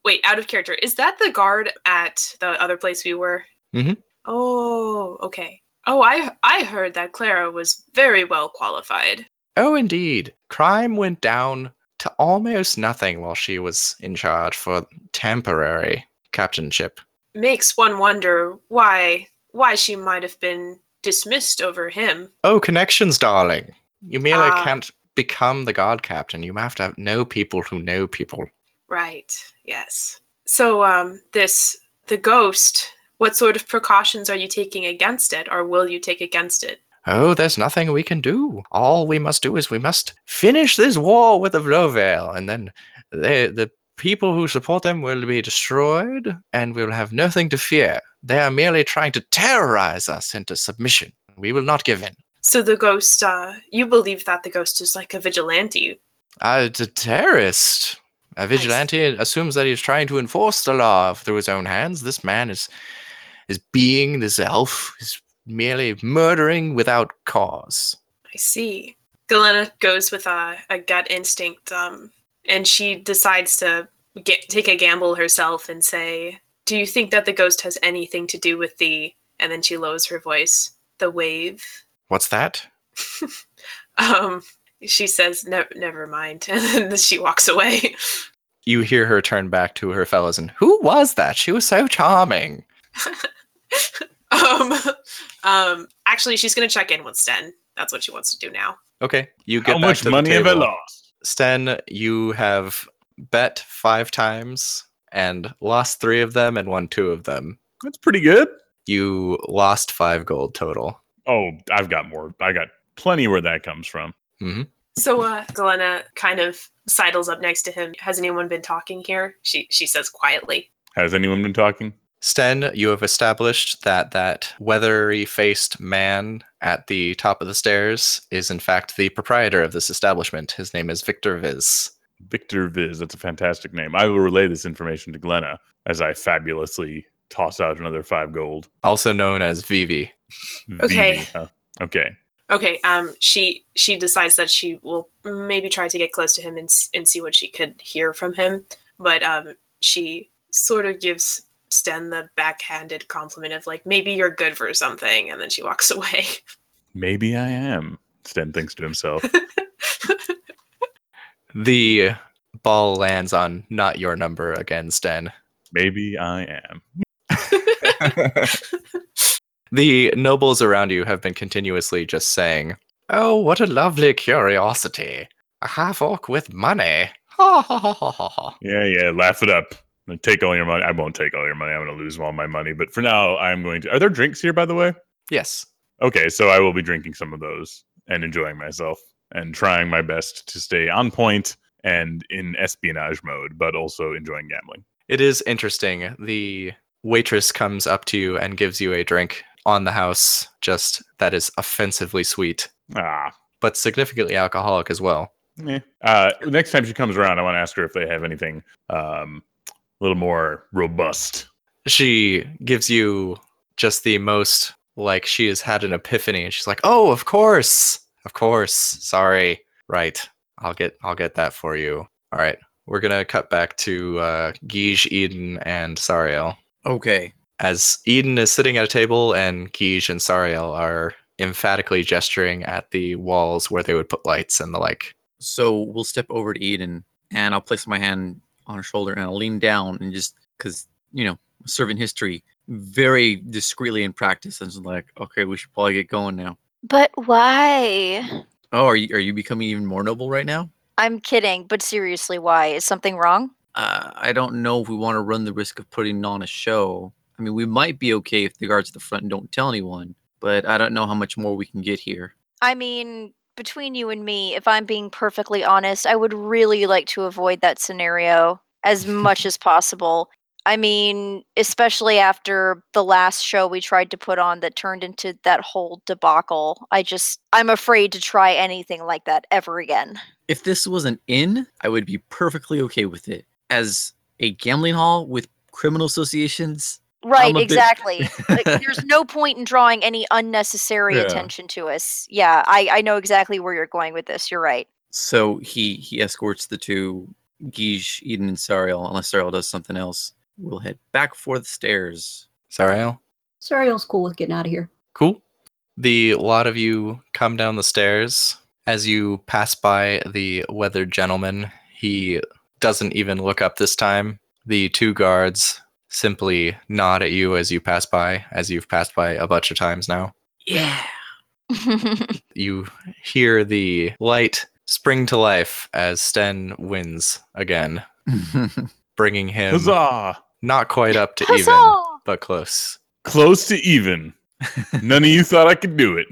wait, out of character. Is that the guard at the other place we were? Mm Mhm. Oh, okay. Oh, I I heard that Clara was very well qualified. Oh, indeed. Crime went down to almost nothing while she was in charge for temporary captainship. Makes one wonder why why she might have been dismissed over him. Oh, connections, darling. You merely Ah. can't become the guard captain. You have to have, know people who know people. Right. Yes. So um this the ghost, what sort of precautions are you taking against it or will you take against it? Oh, there's nothing we can do. All we must do is we must finish this war with the Vlovale, and then they, the people who support them will be destroyed, and we'll have nothing to fear. They are merely trying to terrorize us into submission. We will not give in. So the ghost uh you believe that the ghost is like a vigilante. Uh, it's a terrorist. A vigilante assumes that he's trying to enforce the law through his own hands. This man is is being this elf is merely murdering without cause. I see. Galena goes with a, a gut instinct, um, and she decides to get, take a gamble herself and say, Do you think that the ghost has anything to do with the. And then she lowers her voice, the wave? What's that? Um, she says, ne- Never mind. And then she walks away. You hear her turn back to her fellows and who was that? She was so charming. um, um, actually, she's going to check in with Sten. That's what she wants to do now. Okay, you get How back much to the money have I table. lost? Sten, you have bet five times and lost three of them and won two of them. That's pretty good. You lost five gold total. Oh, I've got more. I got plenty where that comes from. So uh Galena kind of sidles up next to him. Has anyone been talking here? She she says quietly. Has anyone been talking? Sten, you have established that that weathery faced man at the top of the stairs is in fact the proprietor of this establishment. His name is Victor Viz. Victor Viz. That's a fantastic name. I will relay this information to Galena as I fabulously toss out another five gold. also known as Vivi. Okay. Vivi, huh? Okay. Okay, um she she decides that she will maybe try to get close to him and and see what she could hear from him, but um she sort of gives Sten the backhanded compliment of like maybe you're good for something and then she walks away. Maybe I am. Sten thinks to himself. The ball lands on not your number again, Sten. Maybe I am. the nobles around you have been continuously just saying, Oh, what a lovely curiosity. A half orc with money. Ha ha ha ha ha ha. Yeah, yeah. Laugh it up. I'm gonna take all your money. I won't take all your money. I'm going to lose all my money. But for now, I'm going to. Are there drinks here, by the way? Yes. Okay, so I will be drinking some of those and enjoying myself and trying my best to stay on point and in espionage mode, but also enjoying gambling. It is interesting. The waitress comes up to you and gives you a drink on the house, just that is offensively sweet, Ah, but significantly alcoholic as well. eh. Uh, next time she comes around, I want to ask her if they have anything um, a little more robust. She gives you just the most like she has had an epiphany and she's like, "Oh, of course. Of course. Sorry. Right. I'll get I'll get that for you." All right. We're going to cut back to uh Guige, Eden and Sariel. Okay. As Eden is sitting at a table and Guige and Sariel are emphatically gesturing at the walls where they would put lights and the like. So we'll step over to Eden and I'll place my hand on her shoulder and I'll lean down and just because, you know, serving history, very discreetly in practice. And just like, okay, we should probably get going now. But why? Oh, are you, are you becoming even more noble right now? I'm kidding, but seriously, why? Is something wrong? Uh, I don't know if we want to run the risk of putting on a show. I mean, we might be okay if the guards at the front don't tell anyone, but I don't know how much more we can get here. I mean, between you and me, if I'm being perfectly honest, I would really like to avoid that scenario as much as possible. I mean, especially after the last show we tried to put on that turned into that whole debacle. I just, I'm afraid to try anything like that ever again. If this was an inn, I would be perfectly okay with it. As a gambling hall with criminal associations, Right, a bit- exactly. like, there's no point in drawing any unnecessary Yeah. attention to us. Yeah, I, I know exactly where you're going with this. You're right. so he he escorts the two Guige, Eden, and Sariel. Unless Sariel does something else, we'll head back for the stairs. Sariel? Sariel's cool with getting out of here. Cool. The lot of you come down the stairs As you pass by the weathered gentleman, he doesn't even look up this time. The two guards simply nod at you as you pass by, as you've passed by a bunch of times now. Yeah. You hear the light spring to life as Sten wins again, bringing him Huzzah! not quite up to even, but close. Close to even. None of you thought I could do it.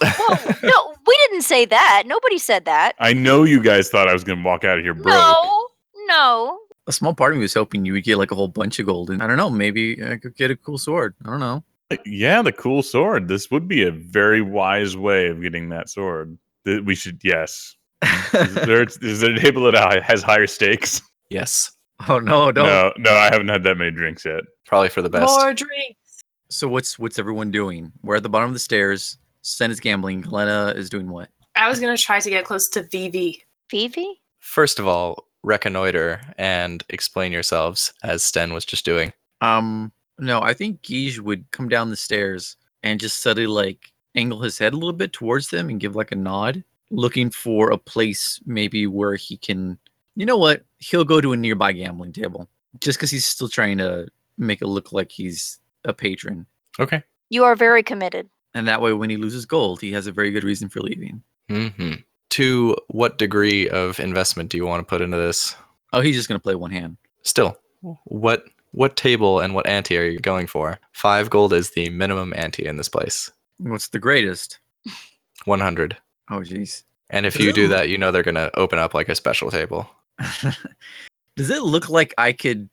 Whoa, no, we didn't say that. Nobody said that. I know you guys thought I was gonna walk out of here broke. No, no. A small part of me was hoping you would get like a whole bunch of gold. And I don't know, maybe I could get a cool sword. I don't know. Uh, yeah, the cool sword. This would be a very wise way of getting that sword. Th- We should, yes. Is there, is there a table that has higher stakes? Yes, oh no, don't. No, no, I haven't had that many drinks yet. probably for the best. More drinks. So what's what's everyone doing? We're at the bottom of the stairs. Sten is gambling. Galena is doing what? I was gonna try to get close to Vivi. Vivi? First of all, reconnoiter and explain yourselves, as Sten was just doing. Um, no, I think Guige would come down the stairs and just suddenly like angle his head a little bit towards them and give like a nod, looking for a place maybe where he can. You know what? He'll go to a nearby gambling table just because he's still trying to make it look like he's a patron. Okay. You are very committed. And that way, when he loses gold, he has a very good reason for leaving. hmm To what degree of investment do you want to put into this? Oh, he's just gonna play one hand. Still, what what table and what ante are you going for? Five gold is the minimum ante in this place. What's the greatest? One hundred. Oh, jeez. And if you do Ooh. that, you know they're gonna open up like a special table. Does it look like I could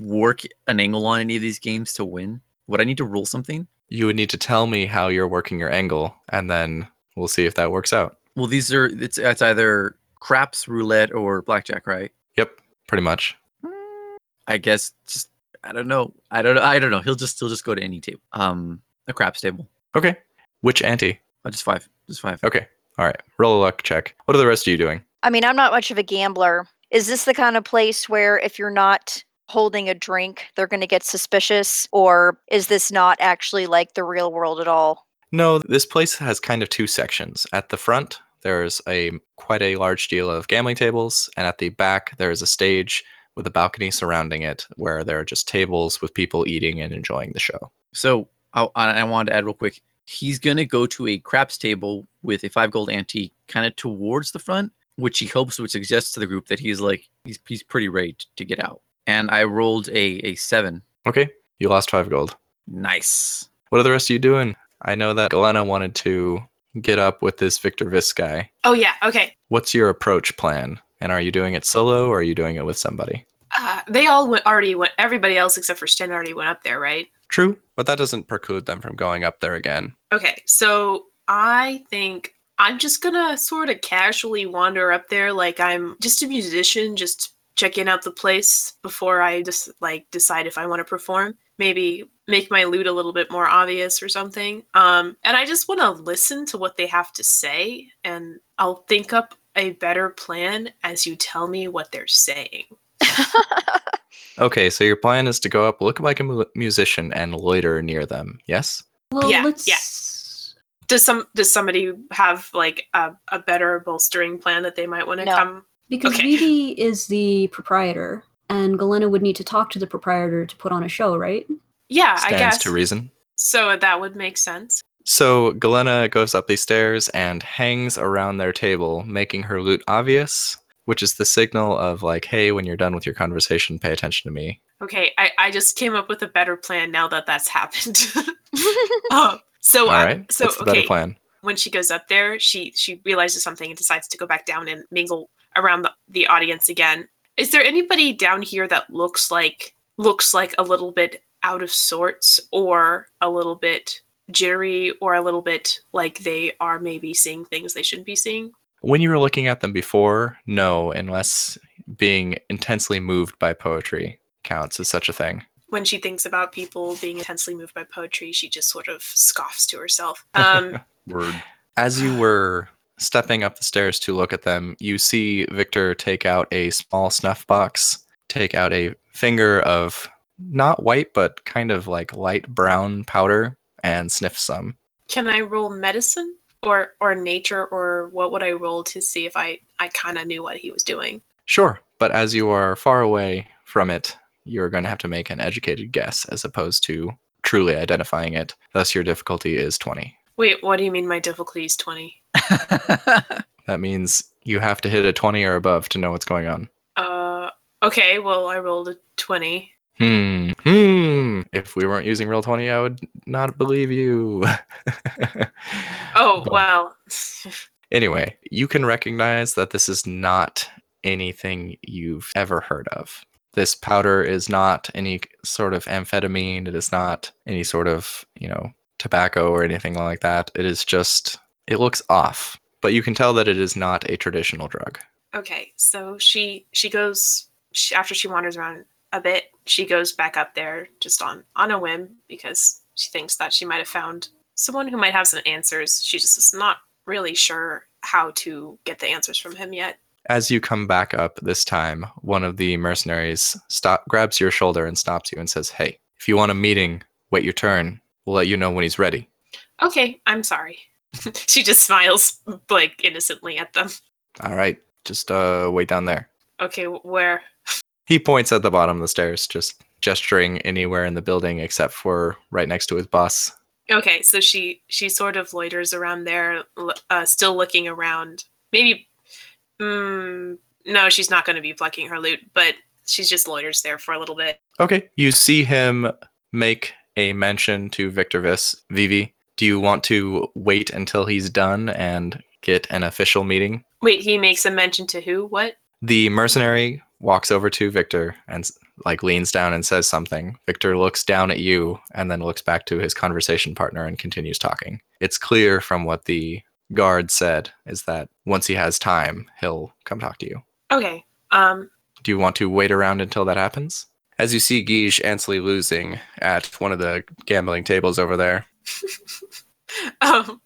work an angle on any of these games to win? Would I need to roll something? You would need to tell me how you're working your angle, and then we'll see if that works out. Well, these are it's it's either craps, roulette, or blackjack, right? Yep, pretty much. I guess just I don't know. I don't know. I don't know. He'll just he'll just go to any table. Um, a craps table. Okay. Which ante? Oh, just five. Just five. Okay. All right. Roll a luck check. What are the rest of you doing? I mean, I'm not much of a gambler. Is this the kind of place where if you're not holding a drink, they're going to get suspicious? Or is this not actually like the real world at all? No, this place has kind of two sections. At the front, there's a quite a large deal of gambling tables, and at the back, there is a stage with a balcony surrounding it, where there are just tables with people eating and enjoying the show. So I, I wanted to add real quick. He's gonna go to a craps table with a five gold ante, kind of towards the front, which he hopes would suggest to the group that he's like he's he's pretty ready to get out. And I rolled a a seven. Okay, you lost five gold. Nice. What are the rest of you doing? I know that Galena wanted to get up with this Victor Vis guy. Oh yeah, okay. What's your approach plan? And are you doing it solo or are you doing it with somebody? Uh, they all went, already went. Everybody else except for Sten already went up there, right? True, but that doesn't preclude them from going up there again. Okay, so I think I'm just gonna sort of casually wander up there like I'm just a musician, just checking out the place before I just like decide if I want to perform. Maybe make my loot a little bit more obvious or something. Um, and I just want to listen to what they have to say, and I'll think up a better plan as you tell me what they're saying. Okay, so your plan is to go up, look like a mu- musician, and loiter near them. Yes. Well, Yeah, let's. yeah. Does some does somebody have like a, a better bolstering plan that they might want to No. come? Because Okay. Vivi is the proprietor, and Galena would need to talk to the proprietor to put on a show, right? Yeah, I Stands guess. to reason. So that would make sense. So Galena goes up these stairs and hangs around their table, making her loot obvious, which is the signal of like, hey, when you're done with your conversation, pay attention to me. Okay, I, I just came up with a better plan now that that's happened. um, so All uh, right. so What's the better okay, plan? when she goes up there, she she realizes something and decides to go back down and mingle around the, the audience again. Is there anybody down here that looks like looks like a little bit out of sorts or a little bit jittery or a little bit like they are maybe seeing things they shouldn't be seeing? When you were looking at them before, no, unless being intensely moved by poetry counts as such a thing. When she thinks about people being intensely moved by poetry, she just sort of scoffs to herself. Um, Word. As you were stepping up the stairs to look at them, you see Victor take out a small snuff box, take out a finger of not white, but kind of like light brown powder, and sniff some. can I roll medicine? or or nature or what would I roll to see if I I kind of knew what he was doing? Sure, but as you are far away from it, you're going to have to make an educated guess as opposed to truly identifying it. Thus, your difficulty is 20. Wait, what do you mean my difficulty is 20? That means you have to hit a 20 or above to know what's going on. Uh okay, well I rolled a 20. Hmm. Hmm. If we weren't using real 20, I would not believe you. Oh, But- well. Anyway, you can recognize that this is not anything you've ever heard of. This powder is not any sort of amphetamine. It is not any sort of, you know, tobacco or anything like that. It is just, it looks off, but you can tell that it is not a traditional drug. Okay, so she she goes she, after she wanders around a bit. She goes back up there just on on a whim because she thinks that she might have found someone who might have some answers. She just is not really sure how to get the answers from him yet. As you come back up this time, one of the mercenaries stop, grabs your shoulder and stops you and says, Hey, if you want a meeting, wait your turn. We'll let you know when he's ready. Okay, I'm sorry. she just smiles like innocently at them. All right, just uh, wait down there. Okay, where? He points at the bottom of the stairs, just gesturing anywhere in the building except for right next to his bus. Okay, so she she sort of loiters around there, uh, still looking around. Maybe, mm, no, she's not going to be plucking her loot, but she just loiters there for a little bit. Okay. You see him make a mention to Victor Vis. Vivi, do you want to wait until he's done and get an official meeting? Wait, he makes a mention to who? What? The mercenary walks over to Victor and like leans down and says something. Victor looks down at you and then looks back to his conversation partner and continues talking. It's clear from what the guard said is that once he has time, he'll come talk to you. Okay. Um. Do you want to wait around until that happens? As you see Guige Ansley losing at one of the gambling tables over there. um.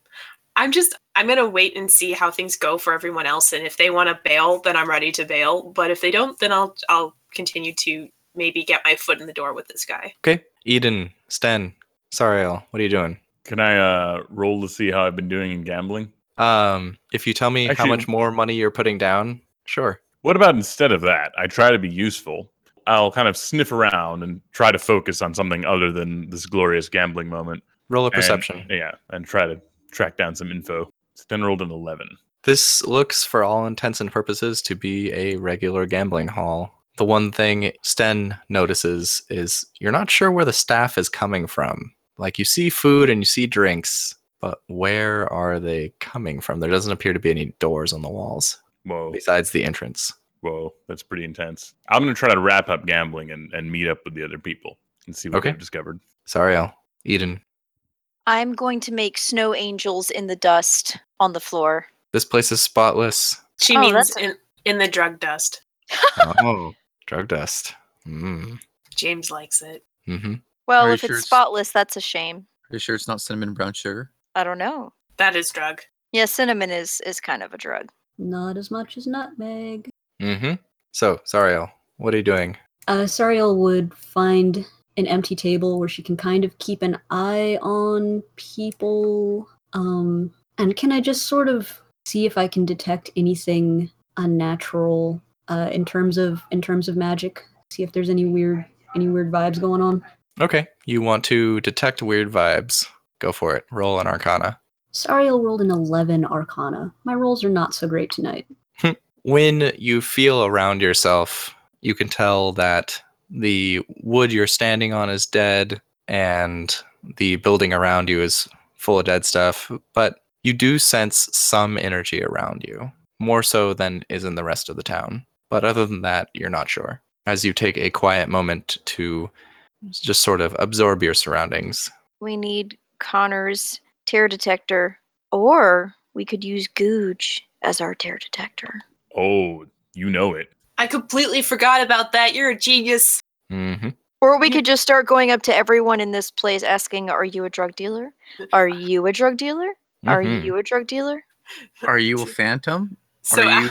I'm just. I'm gonna wait and see how things go for everyone else, and if they want to bail, then I'm ready to bail. But if they don't, then I'll I'll continue to maybe get my foot in the door with this guy. Okay. Eden, Sten, Sariel, what are you doing? Can I uh, roll to see how I've been doing in gambling? Um, if you tell me how much more money you're putting down, sure. What about instead of that? I try to be useful. I'll kind of sniff around and try to focus on something other than this glorious gambling moment. Roll a and- perception. yeah, and try to track down some info. Then rolled an 11. This looks, for all intents and purposes, to be a regular gambling hall. The one thing Sten notices is you're not sure where the staff is coming from. Like you see food and you see drinks, but where are they coming from? There doesn't appear to be any doors on the walls Whoa, besides the entrance. whoa, that's pretty intense. I'm going to try to wrap up gambling and, and meet up with the other people and see what Okay. they've discovered. Sariel, Eden, I'm going to make snow angels in the dust on the floor. this place is spotless. She Oh, means a- in in the drug dust. oh, drug dust. Mm. James likes it. hmm Well, if sure it's it's- spotless, that's a shame. Are you sure it's not cinnamon brown sugar? I don't know. That is drug. Yeah, cinnamon is is kind of a drug. Not as much as nutmeg. Mm-hmm. So, Sariel, what are you doing? Uh, Sariel would find an empty table where she can kind of keep an eye on people. Um, and can I just sort of see if I can detect anything unnatural uh, in terms of in terms of magic? See if there's any weird any weird vibes going on. Okay, you want to detect weird vibes. Go for it. Roll an arcana. Sorry, I rolled an 11 Arcana. My rolls are not so great tonight. When you feel around yourself, you can tell that the wood you're standing on is dead and the building around you is full of dead stuff, but you do sense some energy around you, more so than is in the rest of the town. But other than that, you're not sure. As you take a quiet moment to just sort of absorb your surroundings. We need Connor's tear detector, or we could use Googe as our tear detector. Oh, you know it. I completely forgot about that. You're a genius. hmm Or we could just start going up to everyone in this place asking, Are you a drug dealer? Are you a drug dealer? Are Mhm. you a drug dealer? Are you a phantom? So are you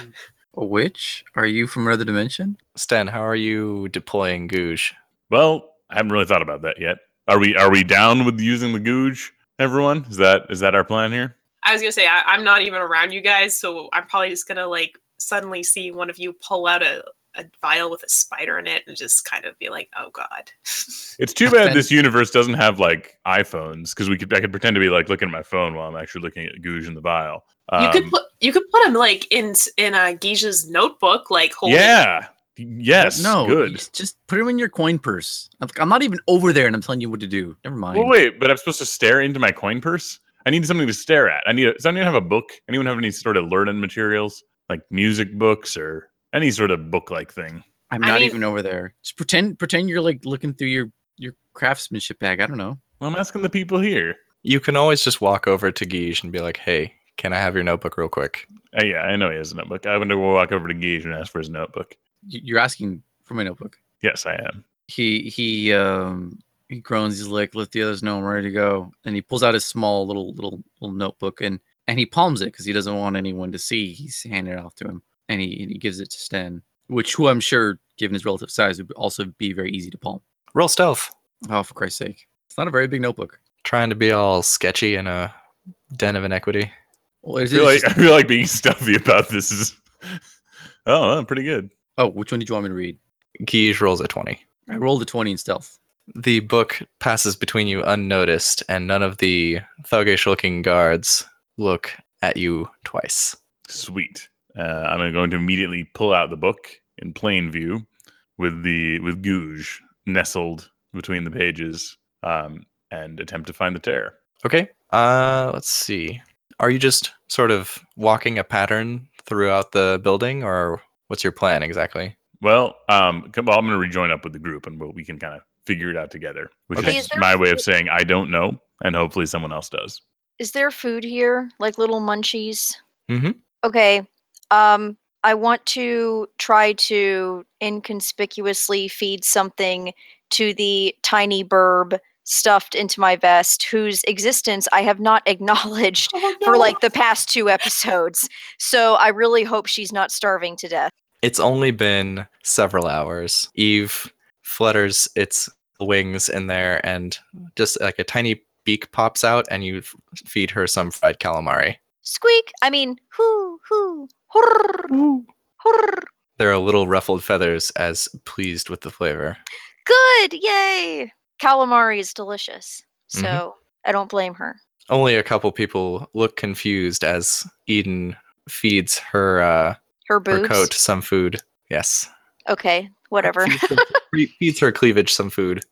a witch? Are you from another dimension? Sten, how are you deploying Googe? Well, I haven't really thought about that yet. Are we are we down with using the googe, everyone? Is that is that our plan here? I was gonna say I, I'm not even around you guys, so I'm probably just gonna like suddenly see one of you pull out a, a vial with a spider in it and just kind of be like, "Oh God." It's too bad this universe doesn't have like iPhones because we could I could pretend to be like looking at my phone while I'm actually looking at Googe in the vial. you could Um, put you could put him like in in uh, Guige's notebook, like holding. yeah, yes, no, good. just- Just put him in your coin purse. I'm, I'm not even over there, and I'm telling you what to do. Never mind. Well, wait, but I'm supposed to stare into my coin purse. I need something to stare at. I need. A, does anyone have a book? Anyone have any sort of learning materials, like music books or any sort of book-like thing? I'm I not mean- even over there. Just pretend, pretend you're like looking through your your craftsmanship bag. I don't know. Well, I'm asking the people here. You can always just walk over to Guige and be like, "Hey, can I have your notebook real quick?" Uh, yeah, I know he has a notebook. I wonder we'll walk over to Guige and ask for his notebook. You- You're asking for my notebook. Yes, I am. He he um he groans. He's like, "Let the others know I'm ready to go." And he pulls out his small little little little notebook and and he palms it because he doesn't want anyone to see. He's handing it off to him, and he and he gives it to Sten, which who I'm sure, given his relative size, would also be very easy to palm. Roll stealth. Oh, for Christ's sake! It's not a very big notebook. Trying to be all sketchy in a uh, den of inequity. Well, I feel, like, just- I feel like being stuffy about this is. Oh, I'm pretty good. oh, which one did you want me to read? Guige rolls a twenty. I rolled a twenty in stealth. The book passes between you unnoticed, and none of the thuggish-looking guards look at you twice. Sweet. Uh, I'm going to immediately pull out the book in plain view, with the with Gouge nestled between the pages, um, and attempt to find the tear. Okay. Uh, let's see. Are you just sort of walking a pattern throughout the building, or what's your plan exactly? Well, um, come, well, I'm going to rejoin up with the group, and we'll, we can kind of figure it out together. Which Okay. is Is my way of saying I don't know, and hopefully someone else does. Is there food here, like little munchies? Mhm. Okay. Um, I want to try to inconspicuously feed something to the tiny burb stuffed into my vest, whose existence I have not acknowledged for like the past two episodes. So I really hope she's not starving to death. It's only been several hours. Eve flutters its wings in there, and just like a tiny beak pops out, and you f- feed her some fried calamari. Squeak! I mean, hoo, hoo, horrr, horrr. There are little ruffled feathers as pleased with the flavor. Good! Yay! Calamari is delicious. So Mhm. I don't blame her. Only a couple people look confused as Eden feeds her uh, Her her coat some food. Yes, Okay, whatever. feeds her, feeds her cleavage some food.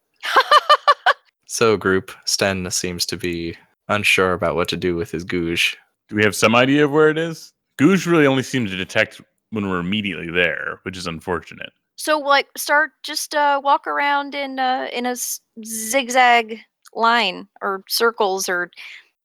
So, group Sten seems to be unsure about what to do with his googe. Do we have some idea of where it is? Gouge really only seems to detect when we're immediately there, which is unfortunate. So like start just uh walk around in uh in a s- zigzag line or circles or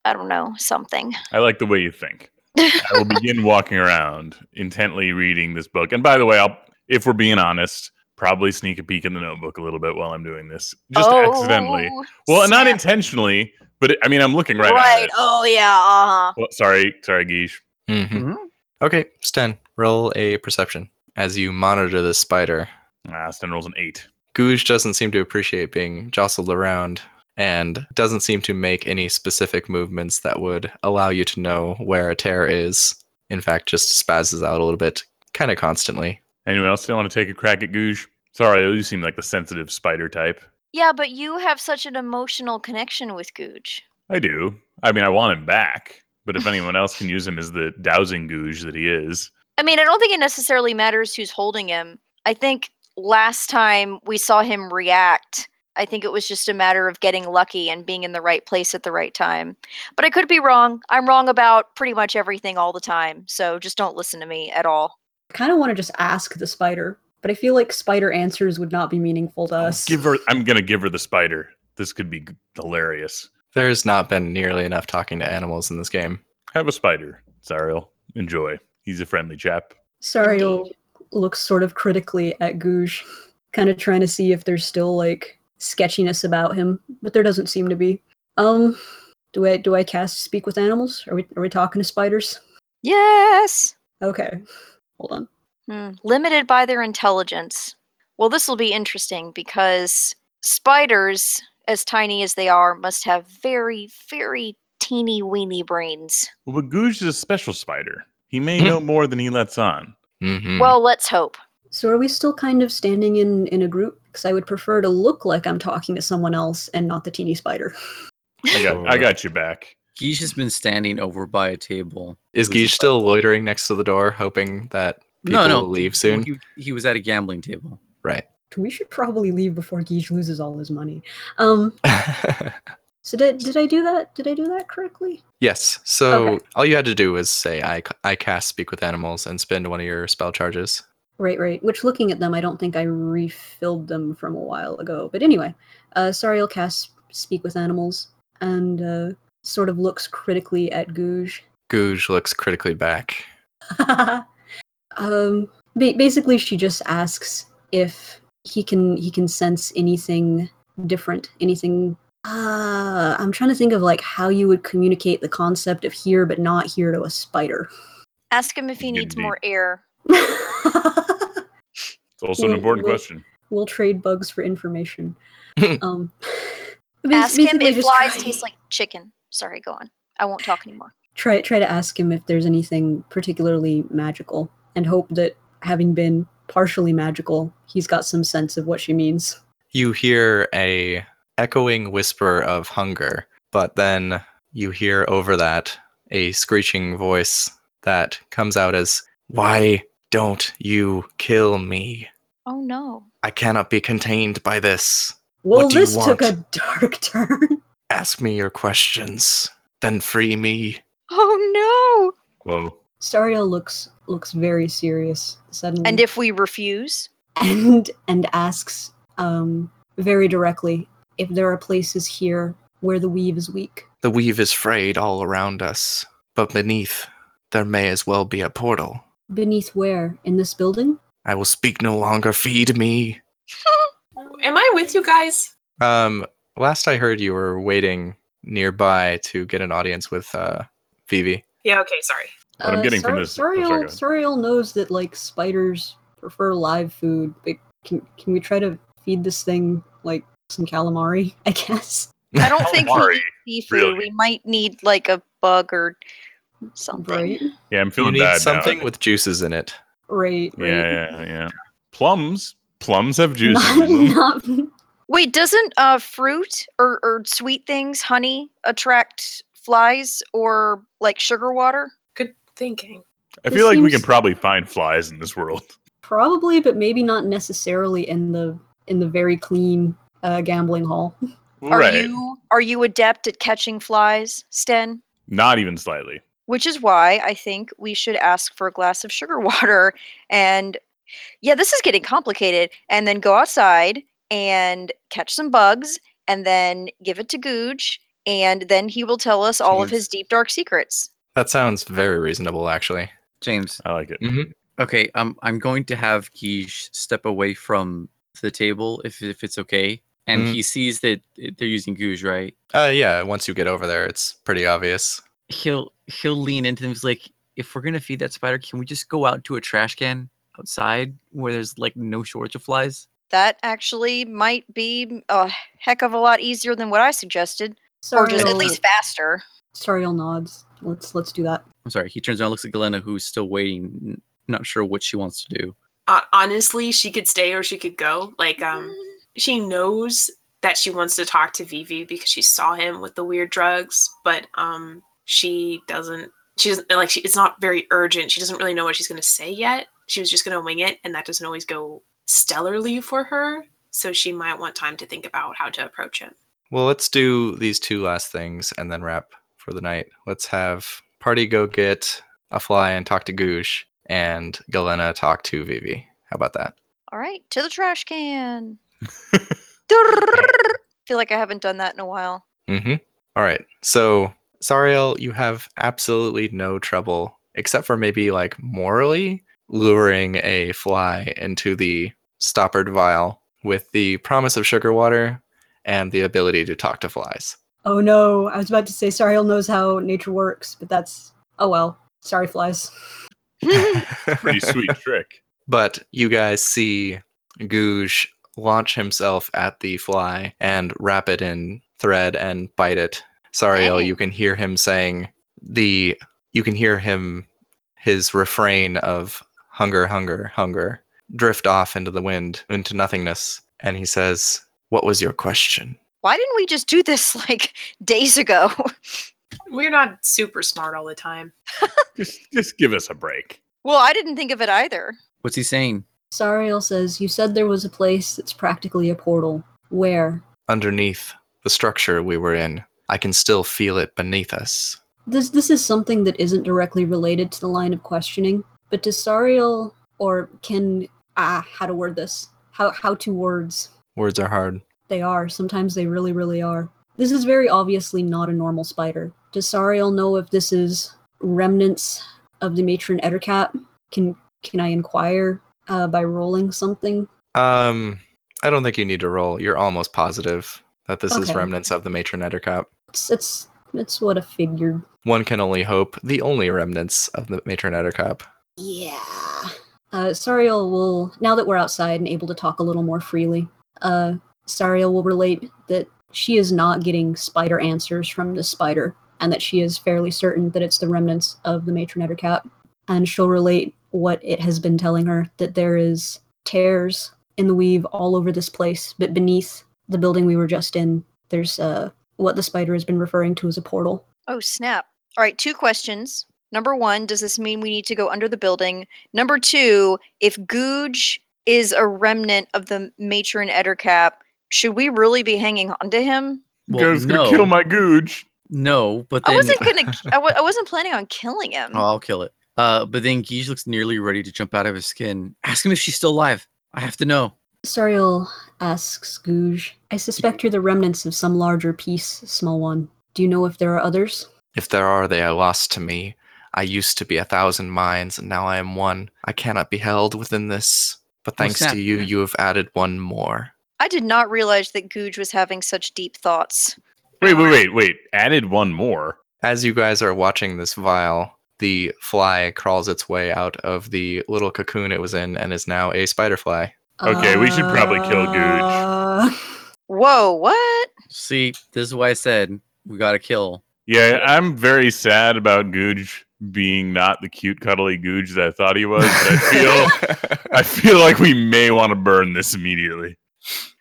I don't know, something. I like the way you think. I will begin walking around, intently reading this book. And by the way, I'll, if we're being honest, probably sneak a peek in the notebook a little bit while I'm doing this, just accidentally. Oh, Well, not intentionally, but it, I mean, I'm looking right, Right. at it. Oh yeah, uh-huh. Well, sorry, sorry, Guige. Mm-hmm. Mhm. Okay, Sten, roll a perception as you monitor the spider. Ah, Sten rolls an eight. Googe doesn't seem to appreciate being jostled around and doesn't seem to make any specific movements that would allow you to know where a tear is. In fact, just spazzes out a little bit, kind of constantly. Anyone else still want to take a crack at Gouge? Sorry, you seem like the sensitive spider type. Yeah, but you have such an emotional connection with Googe. I do. I mean, I want him back, but if anyone else can use him as the dowsing Gouge that he is, I mean, I don't think it necessarily matters who's holding him. I think last time we saw him react, I think it was just a matter of getting lucky and being in the right place at the right time. But I could be wrong. I'm wrong about pretty much everything all the time. So just don't listen to me at all. I kind of want to just ask the spider, but I feel like spider answers would not be meaningful to us. give her. I'm gonna give her the spider. This could be g- hilarious. There's not been nearly enough talking to animals in this game. Have a spider, Sariel. Enjoy. He's a friendly chap. Sariel looks sort of critically at Googe, kind of trying to see if there's still like sketchiness about him, but there doesn't seem to be. Um, do I do I cast speak with animals? Are we are we talking to spiders? Yes. Okay, hold on. Hmm, Limited by their intelligence. Well, this will be interesting because spiders, as tiny as they are, must have very, very teeny weeny brains. Well, but Googe is a special spider. He may Hmm. know more than he lets on. hmm Well, let's hope. So are we still kind of standing in in a group? Because I would prefer to look like I'm talking to someone else and not the teeny spider. I got, I got you back. Guige has been standing over by a table. Is He was- Guige still loitering next to the door, hoping that people no, no, will leave soon? He, he was at a gambling table. Right. We should probably leave before Guige loses all his money. Um. So did did I do that? Did I do that correctly? yes. So Okay. all you had to do was say, I, I cast Speak with Animals and spend one of your spell charges. Right, right. Which looking at them, I don't think I refilled them from a while ago. But anyway, uh, Sariel casts Speak with Animals and uh, sort of looks critically at Googe. Googe looks critically back. um, ba- basically, she just asks if he can he can sense anything different, anything. Uh, I'm trying to think of like how you would communicate the concept of here, but not here to a spider. Ask him if he needs deed. more air. It's also an Well, important well, question. we'll trade bugs for information. um, Ask him if flies try- taste like chicken. Sorry, go on. I won't talk anymore. try try to ask him if there's anything particularly magical and hope that having been partially magical he's got some sense of what she means You hear a echoing whisper of hunger, but then you hear over that a screeching voice that comes out as, Why don't you kill me? Oh no. I cannot be contained by this. well What do you this took a dark turn Ask me your questions, then free me. Oh no! Whoa. Sariel looks looks very serious suddenly. And if we refuse, and and asks um very directly if there are places here where the weave is weak The weave is frayed all around us, but beneath there may as well be a portal. beneath where in this building I will speak no longer, feed me. Am I with you guys? Um, last I heard, you were waiting nearby to get an audience with uh, Vivi. Yeah, okay, sorry. What I'm getting from this- oh, sorry, Sariel, go ahead. Knows that like spiders prefer live food, but can can we try to feed this thing like some calamari? I guess. I don't think we need seafood. really? We might need like a bug or something. Right, Yeah, I'm feeling You need bad something now. with juices in it. right, right. Yeah, yeah, yeah. Plums. Plums have juice Not, in them. not- Wait, doesn't uh fruit or, or sweet things, honey, attract flies or like sugar water? Good thinking. I This feel like we can probably find flies in this world. probably, but maybe not necessarily in the in the very clean uh, gambling hall. Are right. you are you adept at catching flies, Sten? Not even slightly. Which is why I think we should ask for a glass of sugar water and yeah, this is getting complicated. And then go outside and catch some bugs and then give it to Googe and then he will tell us all of his deep dark secrets. That sounds very reasonable, actually. James, I like it. Mm-hmm. okay, um, I'm going to have Guige step away from the table if if it's okay. And Mhm. he sees that they're using Googe, right? Uh, yeah. Once you get over there, it's pretty obvious. He'll he'll lean into them. He's like, if we're gonna feed that spider, can we just go out to a trash can outside where there's like no shortage of flies? That actually might be a heck of a lot easier than what I suggested or just at least faster. Sariel nods. Let's let's do that. I'm sorry. He turns around, looks at Galena, who's still waiting, not sure what she wants to do. Uh, honestly, she could stay or she could go. Like, um, she knows that she wants to talk to Vivi because she saw him with the weird drugs, but um, she doesn't. She doesn't like. She, it's not very urgent. She doesn't really know what she's going to say yet. She was just going to wing it, and that doesn't always go stellarly for her. So she might want time to think about how to approach it. Well, let's do these two last things and then wrap for the night. Let's have Party go get a fly and talk to Goosh, and Galena talk to Vivi. How about that? All right, to the trash can. Feel like I haven't done that in a while. Mm-hmm. All right. So, Sariel, you have absolutely no trouble, except for maybe like morally, luring a fly into the stoppered vial with the promise of sugar water and the ability to talk to flies. Oh no, I was about to say Sariel knows how nature works, but that's oh well. Sorry, flies. Pretty sweet trick. But you guys see Googe launch himself at the fly and wrap it in thread and bite it, Sariel, Dang. you can hear him saying the you can hear him his refrain of hunger, hunger, hunger drift off into the wind, into nothingness, and he says, "What was your question?" Why didn't we just do this like days ago? We're not super smart all the time. Just just give us a break. well, I didn't think of it either. What's he saying? Sariel says, You said there was a place that's practically a portal. Where? Underneath the structure we were in, I can still feel it beneath us. This this is something that isn't directly related to the line of questioning, but does Sariel or can ah how to word this? How how to words. Words are hard. They are. Sometimes they really, really are. This is very obviously not a normal spider. Does Sariel know if this is remnants of the matron Ettercap? Can can I inquire uh, by rolling something? Um, I don't think you need to roll. You're almost positive that this is remnants of the matron Ettercap. It's it's it's what I figured. One can only hope the only remnants of the matron Ettercap. Yeah. Uh, Sariel will, now that we're outside and able to talk a little more freely, uh, Sariel will relate that she is not getting spider answers from the spider, and that she is fairly certain that it's the remnants of the matron Ettercap. And she'll relate what it has been telling her that there is tears in the weave all over this place, but beneath the building we were just in, there's uh, what the spider has been referring to as a portal. Oh, snap. All right, two questions. Number one, does this mean we need to go under the building? Number two, if Googe is a remnant of the matron Ettercap, should we really be hanging on to him? Well, Goes gonna no, kill my googe. no, but then I wasn't gonna. I w- I wasn't planning on killing him. Oh, I'll kill it. Uh, but then Guige looks nearly ready to jump out of his skin. Ask him if she's still alive. I have to know. Sariel asks Googe, I suspect you're the remnants of some larger piece, small one. Do you know if there are others? If there are, they are lost to me. I used to be a thousand minds, and now I am one. I cannot be held within this. But thanks to you, you have added one more. I did not realize that Googe was having such deep thoughts. Wait, wait, wait, wait. Added one more. As you guys are watching this vial, the fly crawls its way out of the little cocoon it was in and is now a spider fly. Okay, we should probably kill Googe. Uh, Whoa, what? See, this is why I said we gotta kill. Yeah, I'm very sad about Googe being not the cute, cuddly Googe that I thought he was. But I feel, I feel like we may want to burn this immediately.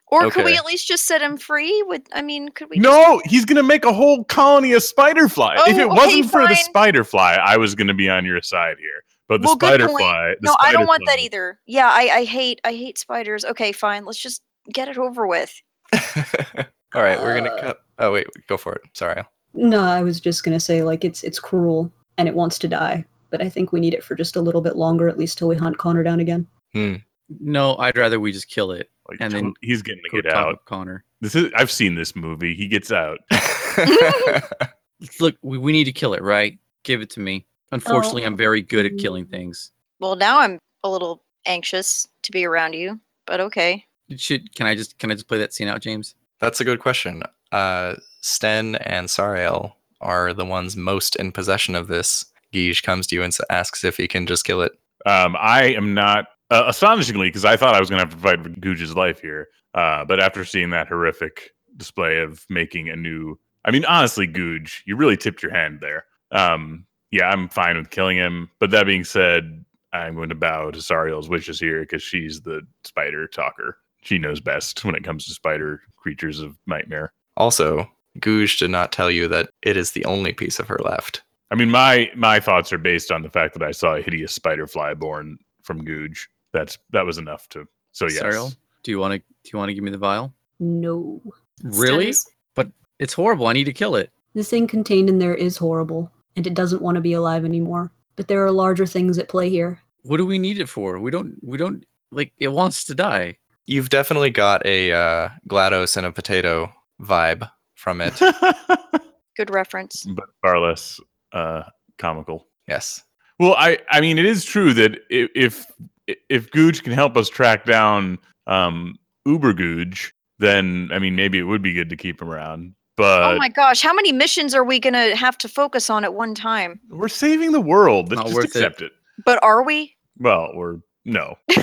Or could we at least just set him free? With I mean, could we? just- No, he's gonna make a whole colony of spider fly. if Oh, it okay, wasn't for the fine. spider fly, I was gonna be on your side here. But the Well, good spider fly, the no, I don't spider want that either. Yeah, I, I hate I hate spiders. Okay, fine. Let's just get it over with. All right, we're gonna cut. Oh wait, go for it. Sorry. no, I was just gonna say like it's it's cruel and it wants to die, but I think we need it for just a little bit longer, at least till we hunt Connor down again. No, I'd rather we just kill it. Like, And then he's getting to get out. with Connor. This is I've seen this movie. He gets out. Look, we, we need to kill it, right? Give it to me. Unfortunately, Oh. I'm very good at killing things. Well, now I'm a little anxious to be around you, but okay. Should can I just can I just play that scene out, James? That's a good question. Uh, Sten and Sariel are the ones most in possession of this. Guige comes to you and asks if he can just kill it. Um, I am not uh, astonishingly because I thought I was going to have to fight for Googe's life here. Uh, but after seeing that horrific display of making a new, I mean, honestly, Googe, you really tipped your hand there. Um, yeah, I'm fine with killing him. But that being said, I'm going to bow to Sariel's wishes here because she's the spider talker. She knows best when it comes to spider creatures of nightmare. Also, Guige did not tell you that it is the only piece of her left. I mean, my my thoughts are based on the fact that I saw a hideous spider fly born from Googe. That's that was enough to. So yes, Sariel, do you want to do you want to give me the vial? No. Really? But It's horrible. I need to kill it. The thing contained in there is horrible, and it doesn't want to be alive anymore. But there are larger things at play here. What do we need it for? We don't we don't like it wants to die. You've definitely got a uh, GLaDOS and a potato vibe from it. Good reference. but far less uh, comical. yes. Well, I I mean, it is true that i- if if Googe can help us track down um, Uber Googe, then I mean, maybe it would be good to keep him around. But oh my gosh, how many missions are we gonna have to focus on at one time? we're saving the world. Not just worth it. accept it. But are we? Well, we're no.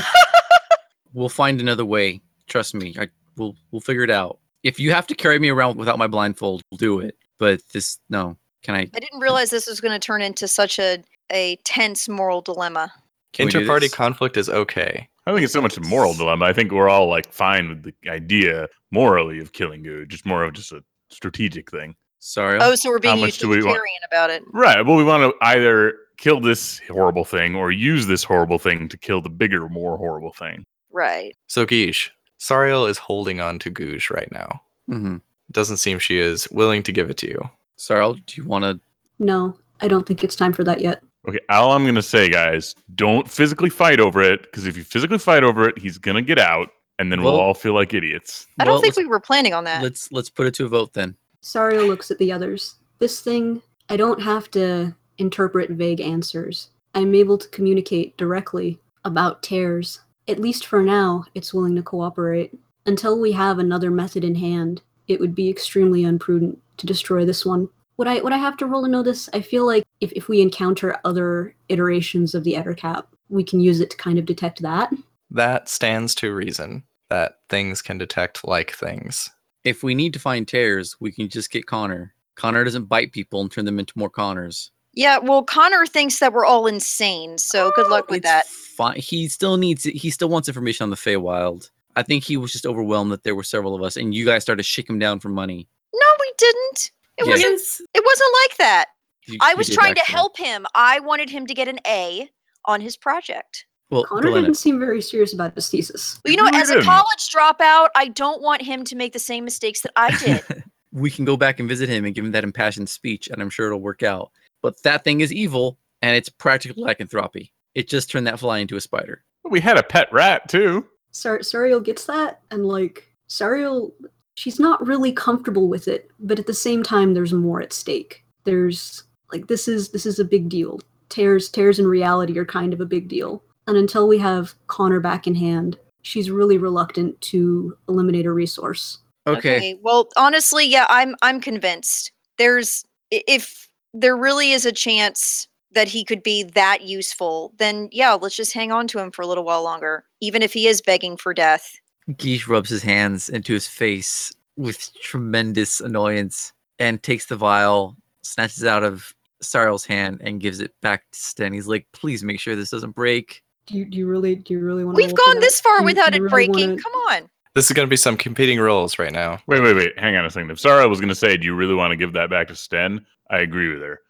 We'll find another way. Trust me. I we'll we'll figure it out. If you have to carry me around without my blindfold, we'll do it. but this no. Can I? I didn't realize this was going to turn into such a a tense moral dilemma. Can we Inter-party conflict is okay. I don't think it's so much a moral dilemma. I think we're all like fine with the idea morally of killing Good, just more of just a strategic thing. Sorry. Oh, so we're being much do we want? utilitarian about it. Right. Well, we want to either kill this horrible thing or use this horrible thing to kill the bigger, more horrible thing. Right. So Guige, Sariel is holding on to Gouge right now. hmm Doesn't seem she is willing to give it to you. Sorry. Do you want to? No, I don't think it's time for that yet. Okay, all I'm gonna say, guys, don't physically fight over it because if you physically fight over it, he's gonna get out, and then we'll Well- all feel like idiots. I don't Well, think we were planning on that. Let's let's put it to a vote then. Sariel looks at the others. This thing, I don't have to interpret vague answers. I'm able to communicate directly about tears. At least for now, it's willing to cooperate. Until we have another method in hand, it would be extremely unprudent to destroy this one. Would I would I have to roll to know this? I feel like if, if we encounter other iterations of the Ettercap, we can use it to kind of detect that. That stands to reason that things can detect like things. If we need to find tears, we can just get Connor. Connor doesn't bite people and turn them into more Connors. Yeah, well, Connor thinks that we're all insane, so good oh, luck with It's that. Fine. He still needs. He still wants information on the Feywild. I think he was just overwhelmed that there were several of us, and you guys started to shake him down for money. No, we didn't. It Yeah. wasn't. It wasn't like that. You- I was trying to help him. I wanted him to get an A on his project. Well, Connor Galena, didn't seem very serious about his thesis. Well, you know, really as a college dropout, I don't want him to make the same mistakes that I did. we can go back and visit him and give him that impassioned speech, and I'm sure it'll work out. But that thing is evil, and it's practical lycanthropy. It just turned that fly into a spider. We had a pet rat too. Sar- Sariel gets that, and like Sariel, she's not really comfortable with it, but at the same time, there's more at stake. There's like this is this is a big deal. Tears tears in reality are kind of a big deal, and until we have Connor back in hand, she's really reluctant to eliminate a resource. Okay. Well, honestly, yeah, I'm I'm convinced. There's if there really is a chance that he could be that useful, then yeah, let's just hang on to him for a little while longer, even if he is begging for death. Guige rubs his hands into his face with tremendous annoyance and takes the vial, snatches it out of Sariel's hand, and gives it back to Sten. He's like, please make sure this doesn't break. Do you, do you really do you really want? To We've gone this far Do without do you it really breaking. wanna- Come on. This is going to be some competing roles right now. Wait, wait, wait. Hang on a second. If Sarah was gonna say, "Do you really want to give that back to Sten?" I agree with her.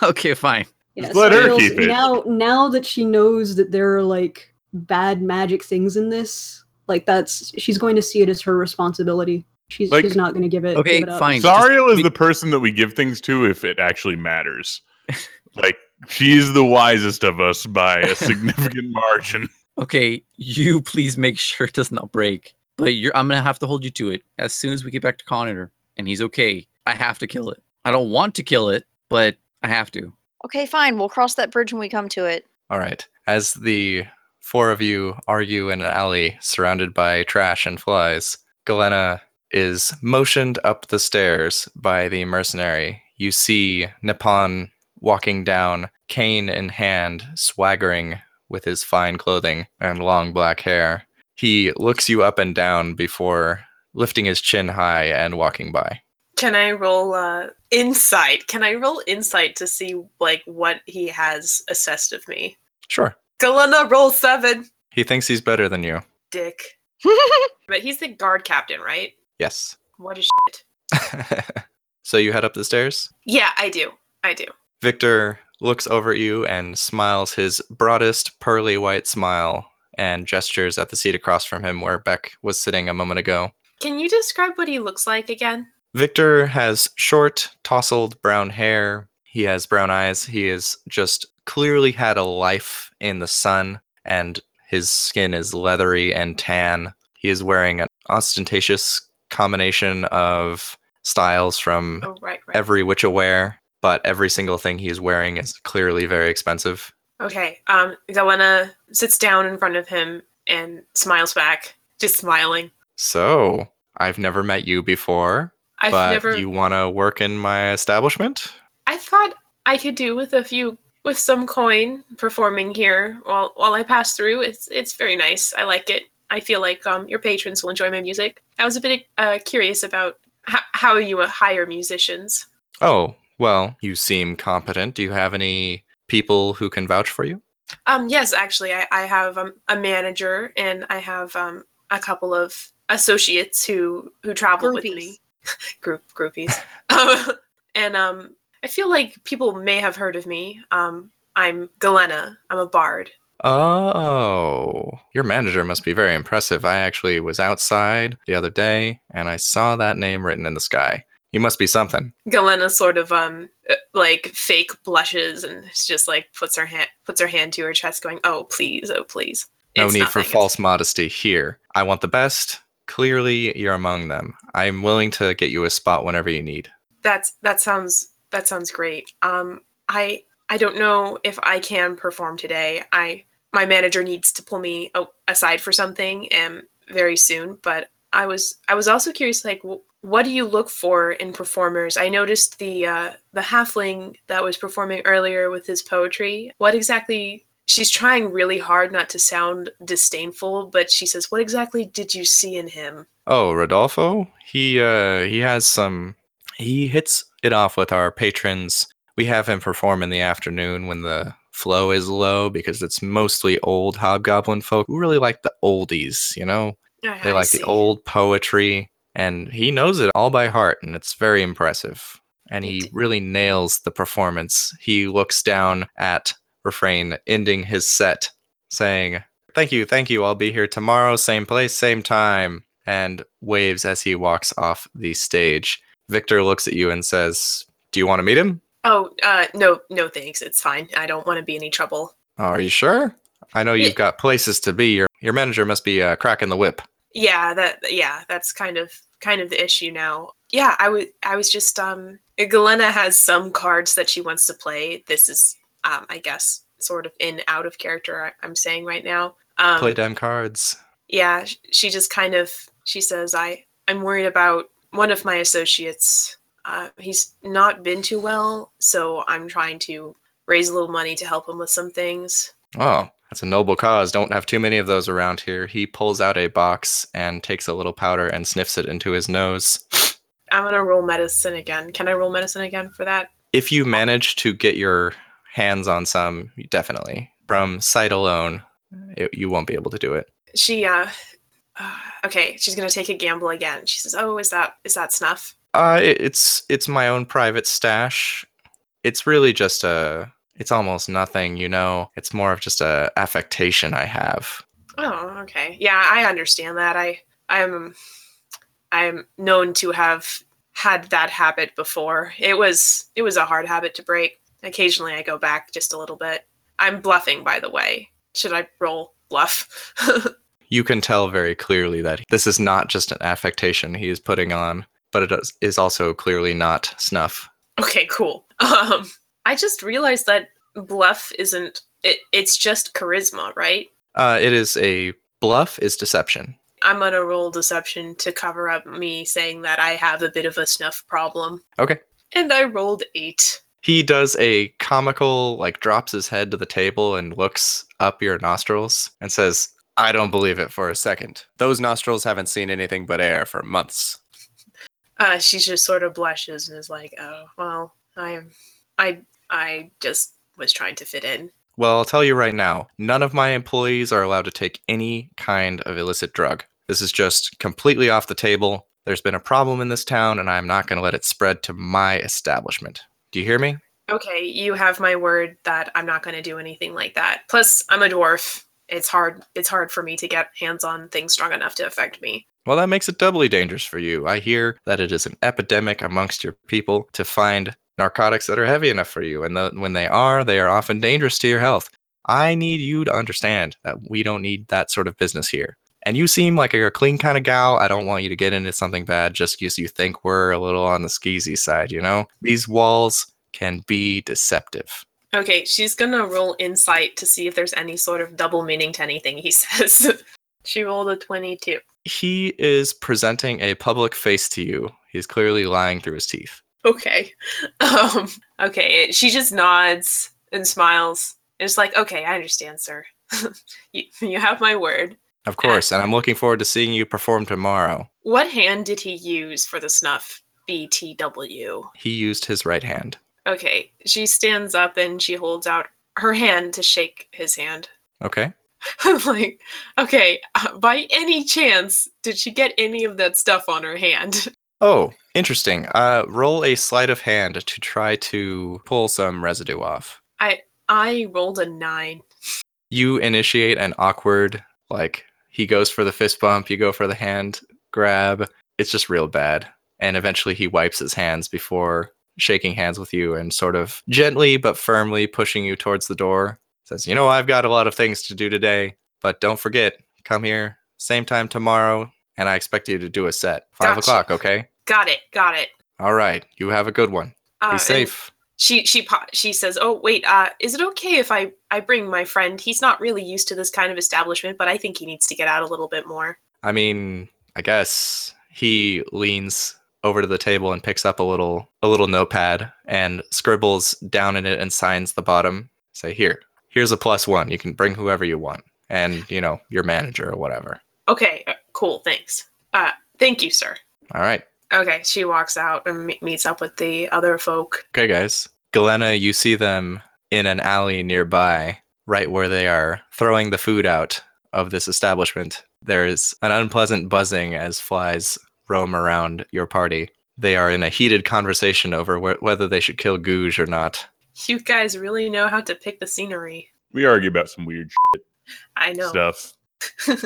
okay, fine. Yeah, let her Sariel's- keep it. Now, now that she knows that there are like bad magic things in this, like that's she's going to see it as her responsibility. She's Like- she's not going to give it. Okay, give it up. fine. just Sariel is be- the person that we give things to if it actually matters. like she's the wisest of us by a significant margin. Okay, you please make sure it does not break. But you're I'm gonna have to hold you to it. As soon as we get back to Connor and he's okay, I have to kill it. I don't want to kill it, but I have to. Okay, fine. We'll cross that bridge when we come to it. All right. As the four of you argue in an alley surrounded by trash and flies, Galena is motioned up the stairs by the mercenary. You see Nippon walking down, cane in hand, swaggering with his fine clothing and long black hair. He looks you up and down before lifting his chin high and walking by. Can I roll uh, insight? Can I roll insight to see like what he has assessed of me? Sure. Galena, roll seven. He thinks he's better than you. Dick. But he's the guard captain, right? Yes. What is shit? so you head up the stairs? Yeah, I do. I do. Victor looks over at you and smiles his broadest pearly white smile and gestures at the seat across from him where Beck was sitting a moment ago. Can you describe what he looks like again? Victor has short, tousled brown hair. He has brown eyes. He has just clearly had a life in the sun, and his skin is leathery and tan. He is wearing an ostentatious combination of styles from Oh, right, right. every which aware, but every single thing he's wearing is clearly very expensive. Okay. Um, Galena sits down in front of him and smiles back, just smiling. So, I've never met you before, I've but never. you want to work in my establishment? I thought I could do with a few, with some coin performing here while while I pass through. It's it's very nice. I like it. I feel like um your patrons will enjoy my music. I was a bit uh, curious about h- how you hire musicians. Oh, well, you seem competent. Do you have any people who can vouch for you? Um, yes, actually, I, I have um, a manager and I have um, a couple of associates who who travel with me. Group groupies. um, and um, I feel like people may have heard of me. Um, I'm Galena. I'm a bard. Oh, your manager must be very impressive. I actually was outside the other day and I saw that name written in the sky. You must be something. Galena sort of um uh, like fake blushes and just like puts her hand puts her hand to her chest, going, "Oh please, oh please." No It's need for false modesty here. I want the best. Clearly, you're among them. I'm willing to get you a spot whenever you need. That's that sounds that sounds great. Um, I I don't know if I can perform today. I my manager needs to pull me aside for something um very soon. But I was I was also curious, like, wh- what do you look for in performers? I noticed the uh, the halfling that was performing earlier with his poetry. What exactly? She's trying really hard not to sound disdainful, but she says, "What exactly did you see in him?" Oh, Rodolfo? He uh he has some he hits it off with our patrons. We have him perform in the afternoon when the flow is low because it's mostly old hobgoblin folk who really like the oldies, you know? I- They like see. the old poetry and he knows it all by heart and it's very impressive. And he really nails the performance. He looks down at refrain ending his set saying, "Thank you, thank you. I'll be here tomorrow, same place, same time." And waves as he walks off the stage. Victor looks at you and says, "Do you want to meet him?" Oh, uh, no, no, thanks. It's fine. I don't want to be any trouble. Are you sure? I know you've got places to be. Your your manager must be uh, cracking the whip. Yeah, that yeah, that's kind of kind of the issue now. Yeah, I was I was just um Galena has some cards that she wants to play. This is um I guess sort of in out of character I- I'm saying right now. Um Play damn cards. yeah, she just kind of she says I I'm worried about one of my associates. Uh, he's not been too well, so I'm trying to raise a little money to help him with some things. Oh, that's a noble cause. Don't have too many of those around here. He pulls out a box and takes a little powder and sniffs it into his nose. I'm gonna roll medicine again. Can I roll medicine again for that? If you manage to get your hands on some, definitely. From sight alone, it, you won't be able to do it. She uh, uh okay, she's gonna take a gamble again. She says, "Oh, is that is that snuff?" Uh, it, it's it's my own private stash. It's really just a. It's almost nothing, you know. It's more of just a affectation I have. Oh, okay. Yeah, I understand that. I I'm I'm known to have had that habit before. It was it was a hard habit to break. Occasionally I go back just a little bit. I'm bluffing by the way. Should I roll bluff? You can tell very clearly that this is not just an affectation he is putting on, but it is, is also clearly not snuff. okay, cool. Um I just realized that bluff isn't it, it's just charisma, right? Uh, it is a bluff is deception. I'm gonna roll deception to cover up me saying that I have a bit of a snuff problem. Okay. And I rolled eight. He does a comical, like, drops his head to the table and looks up your nostrils and says, I don't believe it for a second. Those nostrils haven't seen anything but air for months. Uh, she just sort of blushes and is like, "Oh, well, I'm, I, I just was trying to fit in." Well, I'll tell you right now, none of my employees are allowed to take any kind of illicit drug. This is just completely off the table. There's been a problem in this town, and I'm not going to let it spread to my establishment. Do you hear me? Okay, you have my word that I'm not going to do anything like that. Plus, I'm a dwarf. It's hard. It's hard for me to get hands on things strong enough to affect me. Well, that makes it doubly dangerous for you. I hear that it is an epidemic amongst your people to find narcotics that are heavy enough for you, and the, when they are, they are often dangerous to your health. I need you to understand that we don't need that sort of business here. And you seem like you're a clean kind of gal. I don't want you to get into something bad just because you think we're a little on the skeezy side, you know? These walls can be deceptive. Okay, she's gonna roll insight to see if there's any sort of double meaning to anything he says. she rolled a twenty-two. He is presenting a public face to you. He's clearly lying through his teeth. Okay. Um. Okay. She just nods and smiles. And it's like, okay, I understand, sir. you, you have my word. Of course, and I'm looking forward to seeing you perform tomorrow. what hand did he use for the snuff BTW? He used his right hand. Okay, she stands up and she holds out her hand to shake his hand. Okay. I'm like, okay, uh, by any chance, did she get any of that stuff on her hand? Oh, interesting. Uh, roll a sleight of hand to try to pull some residue off. I I rolled a nine. You initiate an awkward, like, he goes for the fist bump, you go for the hand grab. It's just real bad. And eventually he wipes his hands before shaking hands with you and sort of gently but firmly pushing you towards the door. Says, You know, I've got a lot of things to do today, but don't forget, come here same time tomorrow, and I expect you to do a set. Five Gotcha. o'clock, okay? Got it, got it. All right. You have a good one. Uh, Be safe. She she she says, "Oh wait, uh, is it okay if I I bring my friend? He's not really used to this kind of establishment, but I think he needs to get out a little bit more." I mean, I guess he leans over to the table and picks up a little a little notepad and scribbles down in it and signs the bottom. Say, "Here. Here's a plus 1. You can bring whoever you want and, you know, your manager or whatever." Okay, cool, thanks. Uh, thank you, sir. All right. Okay, she walks out and me- meets up with the other folk. Okay, guys. Galena, you see them in an alley nearby, right where they are throwing the food out of this establishment. There is an unpleasant buzzing as flies roam around your party. They are in a heated conversation over wh- whether they should kill Googe or not. You guys really know how to pick the scenery. We argue about some weird I know. stuff.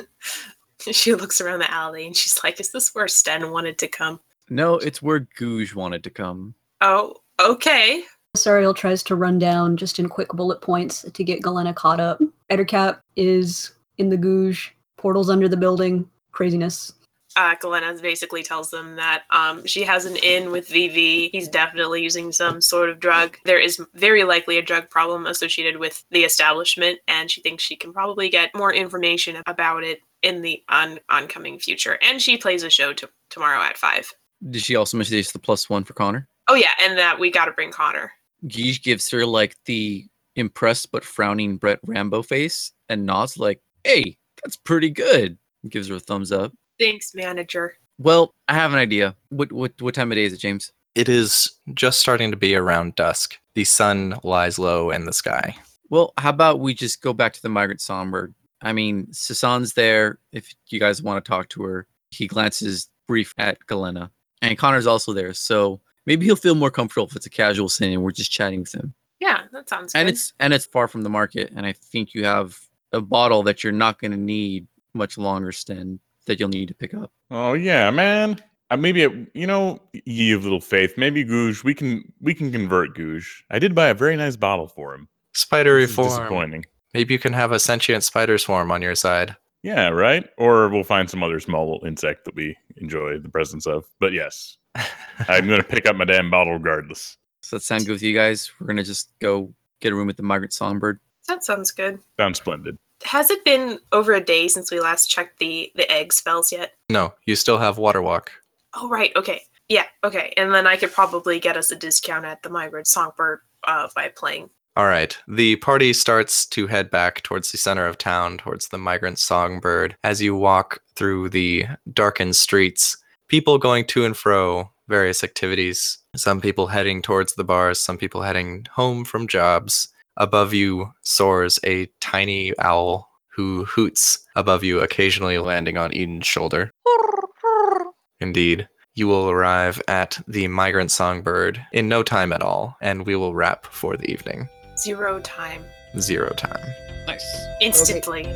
she looks around the alley and she's like, "Is this where Sten wanted to come?" No, it's where Gouge wanted to come. Oh, okay. Sariel tries to run down just in quick bullet points to get Galena caught up. Ettercap is in the Gouge, portals under the building, craziness. uh, Galena basically tells them that um, she has an in with VV. He's definitely using some sort of drug. There is very likely a drug problem associated with the establishment, and she thinks she can probably get more information about it in the on- oncoming future. And she plays a show to- tomorrow at five. Did she also mention the plus one for Connor? Oh yeah, and that we got to bring Connor. Guige gives her like the impressed but frowning Brett Rambo face and nods like, "Hey, that's pretty good." Gives her a thumbs up. Thanks, manager. Well, I have an idea. What what what time of day is it, James? It is just starting to be around dusk. The sun lies low in the sky. Well, how about we just go back to the migrant songbird? I mean, Sasan's there. If you guys want to talk to her, he glances brief at Galena, and Connor's also there. So maybe he'll feel more comfortable if it's a casual scene and we're just chatting with him. Yeah, that sounds And good. it's and it's far from the market, and I think you have a bottle that you're not going to need much longer, Sten, that you'll need to pick up. Oh yeah, man. Uh, maybe it, you know, ye of little faith. Maybe Googe, we can we can convert Googe. I did buy a very nice bottle for him. Spider This reform. disappointing. Maybe you can have a sentient spider swarm on your side. Yeah, right. Or we'll find some other small insect that we enjoy the presence of. But yes, I'm going to pick up my damn bottle regardless. Does that sound good with you guys? We're gonna just go get a room with the migrant songbird. that sounds good. Sounds splendid. Has it been over a day since we last checked the the egg spells yet? No, you still have water walk. Oh right, okay. Yeah, okay. And then I could probably get us a discount at the Migrant Songbird uh, by playing. All right. The party starts to head back towards the center of town, towards the migrant songbird. As you walk through the darkened streets, people going to and fro, various activities. Some people heading towards the bars, some people heading home from jobs. Above you soars a tiny owl who hoots above you, occasionally landing on Eden's shoulder. Indeed. You will arrive at the migrant songbird in no time at all, and we will wrap for the evening. Zero time. Zero time. Nice. Instantly.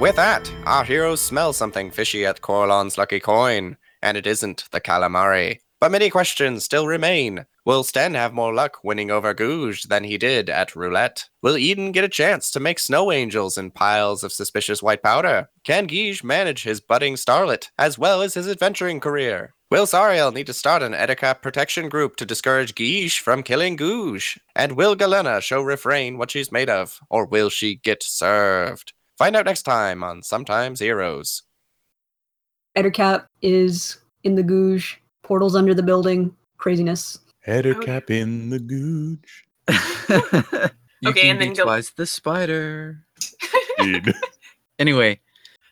With that, our heroes smell something fishy at Corlon's lucky coin, and it isn't the calamari. But many questions still remain. Will Sten have more luck winning over Gouge than he did at roulette? Will Eden get a chance to make snow angels in piles of suspicious white powder? Can Guige manage his budding starlet as well as his adventuring career? Will Sariel need to start an Ettercap protection group to discourage Guige from killing Gouge? And will Galena show Refrain what she's made of, or will she get served? Find out next time on Sometimes Heroes. Ettercap is in the googe. Portals under the building. Craziness. Header Okay. cap in the gooch. you Okay, can and then be go- twice the spider. Anyway,